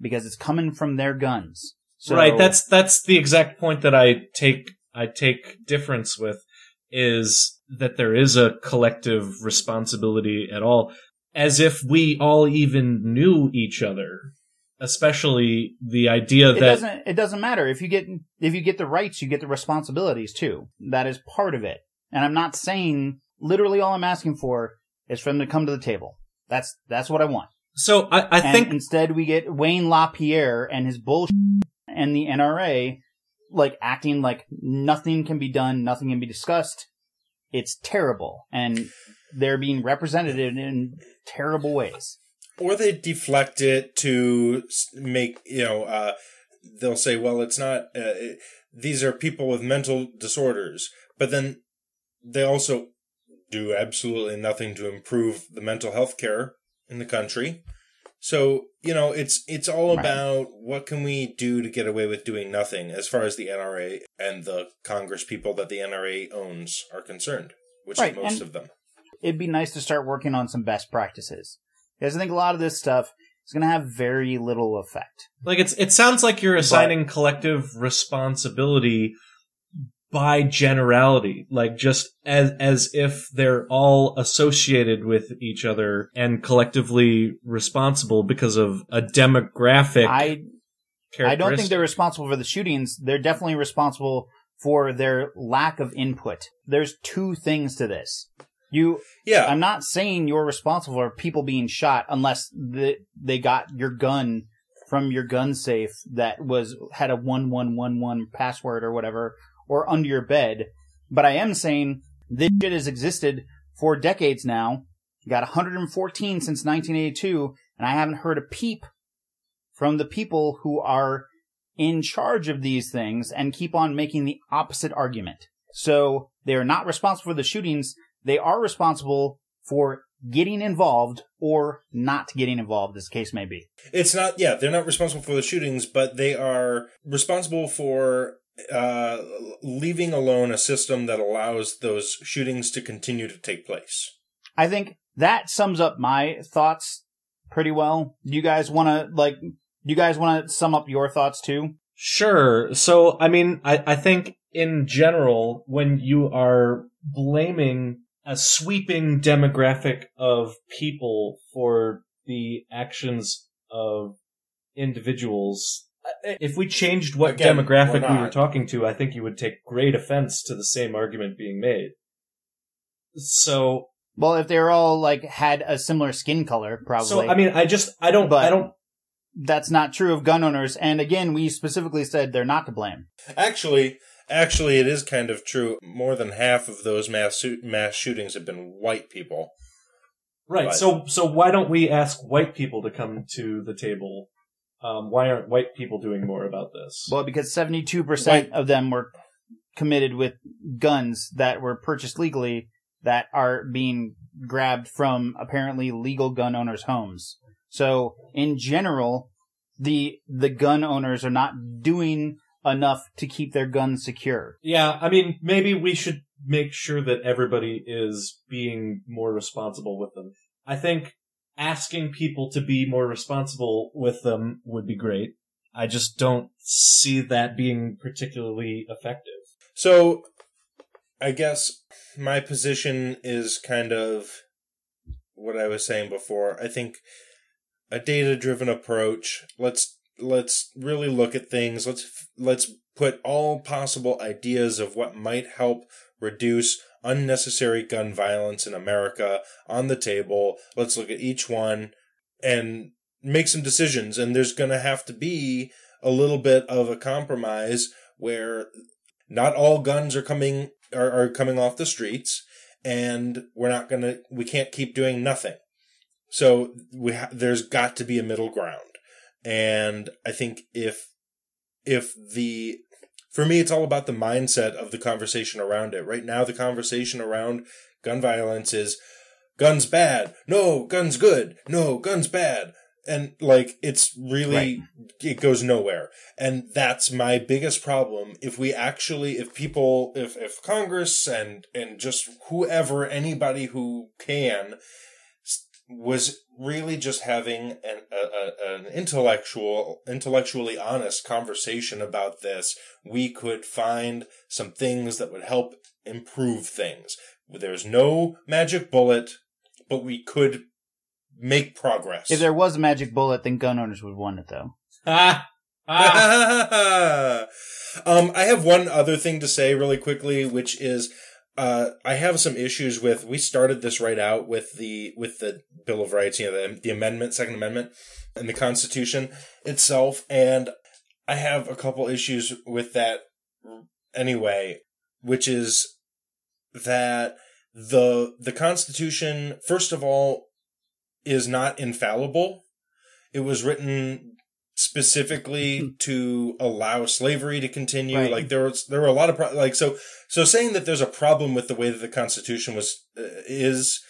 because it's coming from their guns. So, right that's that's the exact point that i take i take difference with is that there is a collective responsibility at all as if we all even knew each other especially the idea it that doesn't it doesn't matter. If you get if you get the rights you get the responsibilities too. That is part of it. And i'm not saying literally all i'm asking for is for them to come to the table that's that's what i want. So i, I and think instead we get wayne lapierre and his bullshit and the nra like acting like nothing can be done nothing can be discussed. It's terrible. And they're being represented in terrible ways. Or they deflect it to make, you know, uh, they'll say, well, it's not, uh, it, these are people with mental disorders. But then they also do absolutely nothing to improve the mental health care in the country. So, you know, it's it's all Right. about what can we do to get away with doing nothing as far as the NRA and the Congress people that the NRA owns are concerned, which Right, is most and- of them. it'd be nice to start working on some best practices. Because I think a lot of this stuff is going to have very little effect. like it's it sounds like you're assigning collective responsibility by generality like just as as if they're all associated with each other and collectively responsible because of a demographic I I don't think they're responsible for the shootings. They're definitely responsible for their lack of input. There's two things to this. You, Yeah. I'm not saying you're responsible for people being shot unless the, they got your gun from your gun safe that was had a one one one one password or whatever, or under your bed. But I am saying this shit has existed for decades now, got 114 since 1982, and I haven't heard a peep from the people who are in charge of these things and keep on making the opposite argument. So they are not responsible for the shootings. They are responsible for getting involved or not getting involved, as the case may be. It's not, yeah, they're not responsible for the shootings, but they are responsible for uh, leaving alone a system that allows those shootings to continue to take place. I think that sums up my thoughts pretty well. You guys want to, like, you guys want to sum up your thoughts too? Sure. So, I mean, I, I think in general, when you are blaming a sweeping demographic of people for the actions of individuals, Uh, if we changed what Again, demographic we're we were talking to, I think you would take great offense to the same argument being made. So, Well, if they're all like had a similar skin color, probably. so I mean, I just, I don't, But- I don't that's not true of gun owners. And again, we specifically said they're not to blame. Actually, actually, it is kind of true. More than half of those mass shoot- mass shootings have been white people. Right. But- So so why don't we ask white people to come to the table? Um, why aren't white people doing more about this? Well, because 72% Right. of them were committed with guns that were purchased legally that are being grabbed from apparently legal gun owners' homes. So, in general, the the gun owners are not doing enough to keep their guns secure. yeah, I mean, maybe we should make sure that everybody is being more responsible with them. I think asking people to be more responsible with them would be great. I just don't see that being particularly effective. So, I guess my position is kind of what I was saying before. I think a data-driven approach. Let's let's really look at things. Let's let's put all possible ideas of what might help reduce unnecessary gun violence in America on the table. Let's look at each one and make some decisions. And there's going to have to be a little bit of a compromise where not all guns are coming are, are coming off the streets and we're not going to we can't keep doing nothing so we ha- there's got to be a middle ground and i think if if the for me it's all about the mindset of the conversation around it. Right now the conversation around gun violence is guns bad. No guns good. No guns bad. And like it's really Right. it goes nowhere. And that's my biggest problem. If we actually if people if if congress and and just whoever anybody who can was really just having an a, a, an intellectual intellectually honest conversation about this we could find some things that would help improve things there's no magic bullet but we could make progress If there was a magic bullet, then gun owners would want it, though. Ah, ah. um, I have one other thing to say really quickly, which is uh, I have some issues with. We started this right out with the with the Bill of Rights, you know, the, the amendment, Second Amendment, and the Constitution itself, and I have a couple issues with that anyway, which is that the the Constitution, first of all, is not infallible. It was written specifically to allow slavery to continue. Right. Like there was there were a lot of pro- like so so saying that there's a problem with the way that the Constitution was uh, is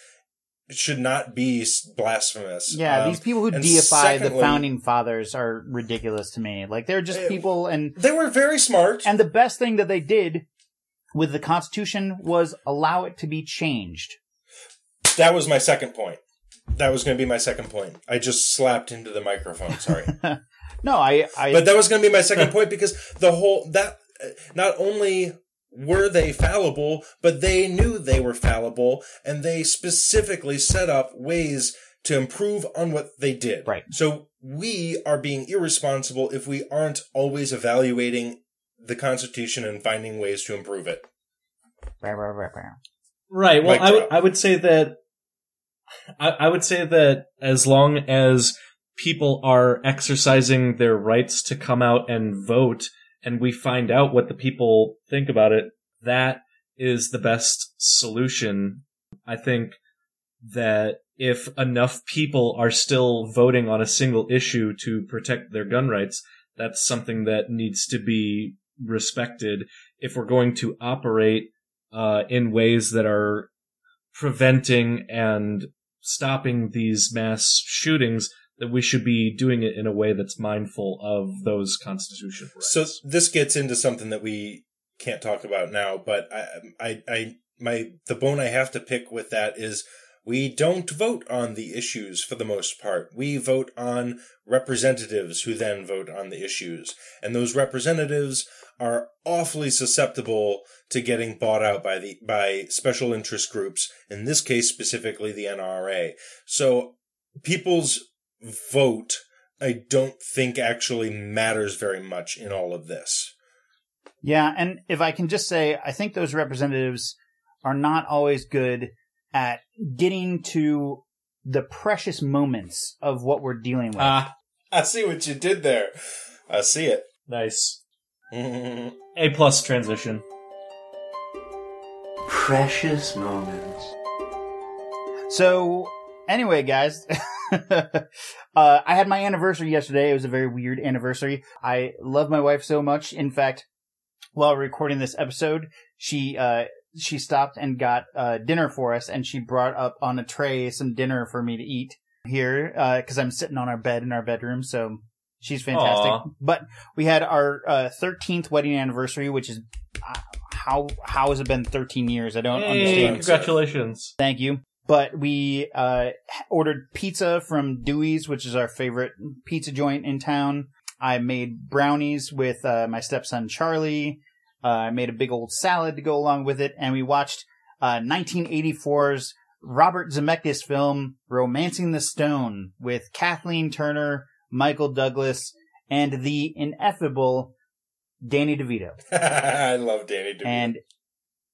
should not be blasphemous. Yeah, Um, these people who deify the founding fathers are ridiculous to me. Like they're just Eh, people, and They were very smart. and the best thing that they did with the Constitution was allow it to be changed. that was my second point. That was going to be my second point. I just slapped into the microphone. Sorry. No, I, I, But that was going to be my second point because the whole that not only were they fallible, but they knew they were fallible, and they specifically set up ways to improve on what they did. Right. So we are being irresponsible if we aren't always evaluating the Constitution and finding ways to improve it. Right. Well, Mic I would drop. I would say that I, I would say that as long as people are exercising their rights to come out and vote, and we find out what the people think about it, that is the best solution. I think that if enough people are still voting on a single issue to protect their gun rights, that's something that needs to be respected if we're going to operate uh, in ways that are preventing and stopping these mass shootings that we should be doing it in a way that's mindful of those constitutional rights. So this gets into something that we can't talk about now, but I, I, I, my, the bone I have to pick with that is we don't vote on the issues for the most part. We vote on representatives who then vote on the issues. And those representatives are awfully susceptible to getting bought out by the by special interest groups, in this case specifically the NRA. So people's vote I don't think actually matters very much in all of this. Yeah, and if I can just say, I think those representatives are not always good at getting to the precious moments of what we're dealing with. Ah, I see what you did there. I see it. nice. A plus transition. Precious moments. So, anyway, guys, uh, I had my anniversary yesterday. It was a very weird anniversary. I love my wife so much. In fact, while recording this episode, she uh, she stopped and got uh, dinner for us, and she brought up on a tray some dinner for me to eat here because I'm sitting on our bed in our bedroom. So she's fantastic. Aw. But we had our uh, 13th wedding anniversary, which is uh, how how has it been 13 years? I don't Hey, understand. congratulations. Thank you. But we uh, ordered pizza from Dewey's, which is our favorite pizza joint in town. I made brownies with uh, my stepson Charlie. Uh, I made a big old salad to go along with it, and we watched uh, 1984's Robert Zemeckis film "Romancing the Stone" with Kathleen Turner, Michael Douglas, and the ineffable Danny DeVito. I love Danny DeVito. And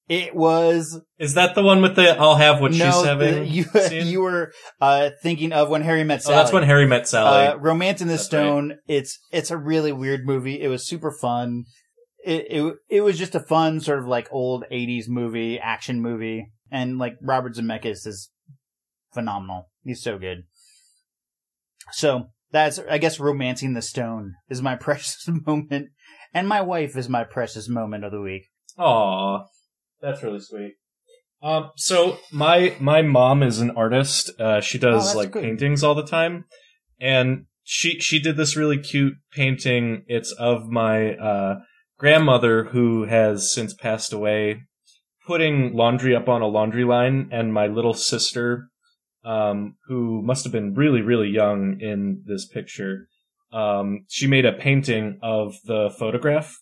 it was Is that the one with the I'll have what no, she's having? you scene? you were uh, thinking of when Harry met oh, Sally. that's when Harry met Sally. Uh, Romance in the That's Stone. It's it's a really weird movie. It was super fun. It, it it was just a fun sort of like old '80s movie, action movie, and like Robert Zemeckis is phenomenal. He's so good. So that's I guess romancing the stone is my precious moment, and my wife is my precious moment of the week. Aw, that's really sweet. Um, so my my mom is an artist. Uh, she Oh, does that's like good. paintings all the time, and she she did this really cute painting. It's of my uh, grandmother who has since passed away, putting laundry up on a laundry line, and my little sister, um, who must have been really really young in this picture. Um, she made a painting of the photograph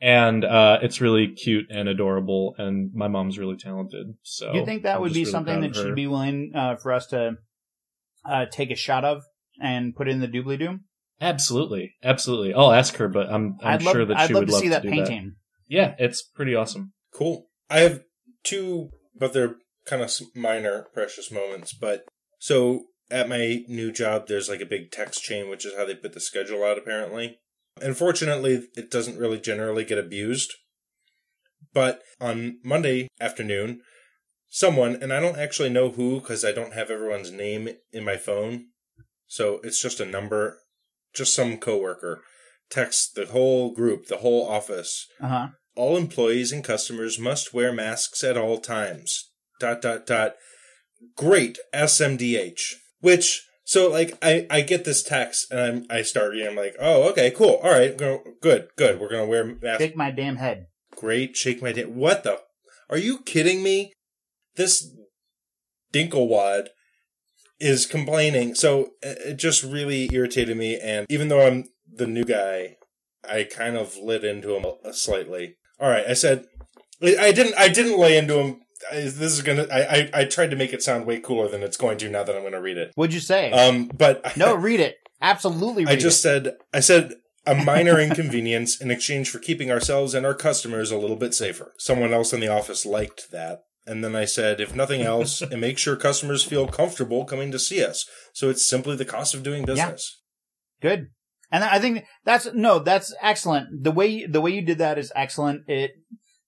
and uh, it's really cute and adorable. And my mom's really talented. So you think that I'm would be really something that she'd be willing uh, for us to uh, take a shot of and put in the doobly doom? Absolutely, absolutely. I'll ask her, but I'm I'm I'd love, sure that I'd she love would to love see to that do painting. that. Yeah, it's pretty awesome. Cool. I have two, but they're kind of minor, precious moments. But so at my new job, there's like a big text chain, which is how they put the schedule out, apparently. Unfortunately, it doesn't really generally get abused. But on Monday afternoon, someone, and I don't actually know who because I don't have everyone's name in my phone. So it's just a number, just some coworker, texts the whole group, the whole office Uh huh. all employees and customers must wear masks at all times. Dot dot dot. Great SMDH. Which so like I I get this text and I'm I start reading. I'm like, oh okay, cool, all right, go- good, good. We're gonna wear masks. Shake my damn head. Great, shake my dick. What the? Are you kidding me? This dinklewad is complaining. So it it just really irritated me. And even though I'm the new guy, I kind of lit into him slightly. All right, I said I didn't. I didn't lay into him. This is gonna. I, I I tried to make it sound way cooler than it's going to. Now that I'm gonna read it. What'd you say? Um, but no, read it. Absolutely read I just said, I said a minor inconvenience in exchange for keeping ourselves and our customers a little bit safer. Someone else in the office liked that. And then I said, if nothing else, and make sure customers feel comfortable coming to see us. So it's simply the cost of doing business. it. Good. And I think that's no, that's excellent. The way the way you did that is excellent. It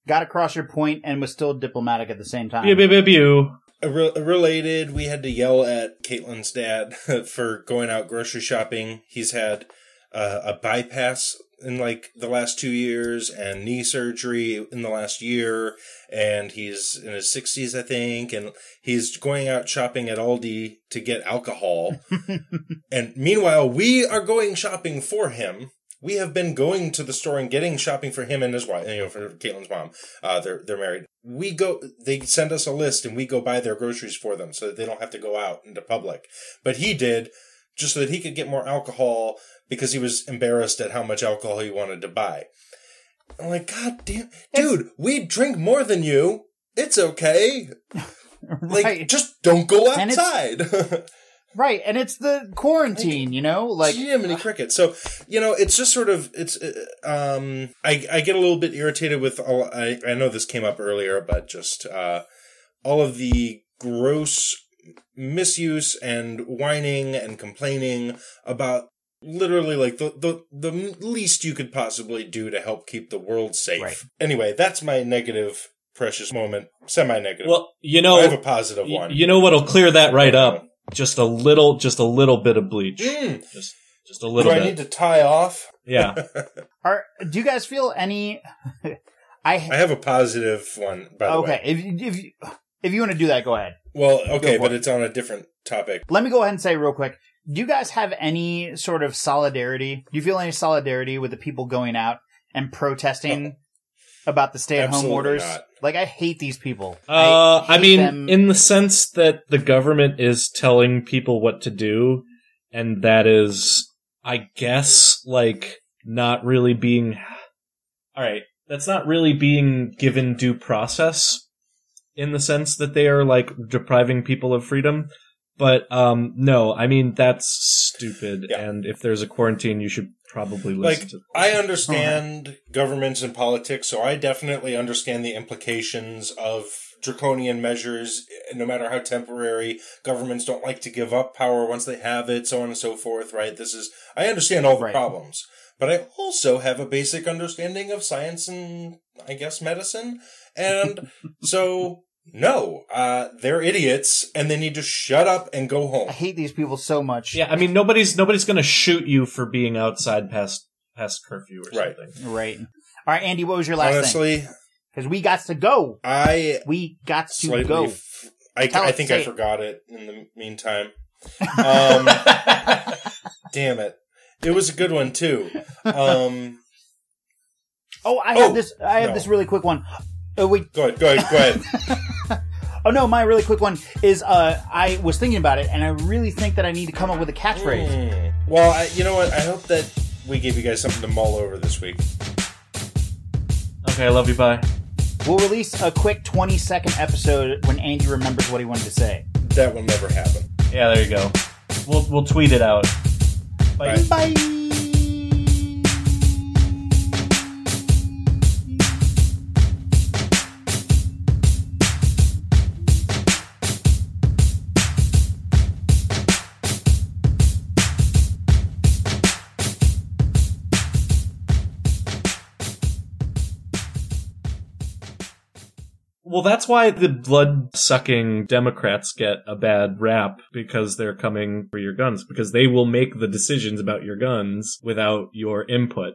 got across your point and was still diplomatic at the same time. Pew, pew, pew, pew. A re- related, we had to yell at Caitlin's dad for going out grocery shopping. He's had uh, a bypass in like the last two years and knee surgery in the last year. And he's in his 60s, I think. And he's going out shopping at Aldi to get alcohol. and meanwhile, we are going shopping for him. We have been going to the store and getting shopping for him and his wife, you know, for Caitlin's mom. Uh, they're, they're married. We go, they send us a list and we go buy their groceries for them so that they don't have to go out into public. But he did just so that he could get more alcohol because he was embarrassed at how much alcohol he wanted to buy. I'm like, God damn, dude, we drink more than you. It's okay. Like, just don't go outside. Right, and it's the quarantine, you know, like Jiminy cricket. So you know, it's just sort of it's. uh, Um, I I get a little bit irritated with all. I I know this came up earlier, but just uh, all of the gross misuse and whining and complaining about literally like the the the least you could possibly do to help keep the world safe. Right. Anyway, that's my negative precious moment, semi-negative. Well, you know, I have a positive y- one. you know what'll clear that right up? Just a little, just a little bit of bleach. Mm. Just, just a little. Do little I need to tie off? yeah. are do you guys feel any I I have a positive one, by the Okay, way. if if you if you want to do that, go ahead. Well, okay, but it. it's on a different topic. Let me go ahead and say real quick. Do you guys have any sort of solidarity? Do you feel any solidarity with the people going out and protesting about the stay-at-home Absolutely orders? not. Like, I hate these people. Uh, I hate mean, them. in the sense that the government is telling people what to do, and that is, I guess, like, not really being. Alright, that's not really being given due process in the sense that they are, like, depriving people of freedom. But, um, no, I mean, that's stupid, Yeah. and if there's a quarantine, you should probably listen Like, to. I understand governments and politics, so I definitely understand the implications of draconian measures, no matter how temporary. Governments don't like to give up power once they have it, so on and so forth, right? This is, I understand all the Right. problems, but I also have a basic understanding of science and, I guess, medicine. And so, no, uh, they're idiots and they need to shut up and go home. I hate these people so much. Yeah, I mean, nobody's, nobody's gonna shoot you for being outside past, past curfew or Right. something. Right. All right, Andy, what was your last thing? Honestly, Because we got to go. I We got to slightly. go. f- I, Tell I it, think say I it. forgot it in the meantime. Um, damn it! It was a good one too. Um, Oh, I Oh, have this. I have no. this really quick one. Oh wait. go ahead, go ahead, go ahead. Oh no, my really quick one is. Uh, I was thinking about it, and I really think that I need to come up with a catchphrase. Hmm. Well, I, you know what? I hope that we gave you guys something to mull over this week. Okay, I love you, bye. We'll release a quick twenty-second episode when Andy remembers what he wanted to say. That will never happen. Yeah, there you go. We'll we'll tweet it out. Bye. Bye. Bye. Well, that's why the blood sucking Democrats get a bad rap because they're coming for your guns because they will make the decisions about your guns without your input.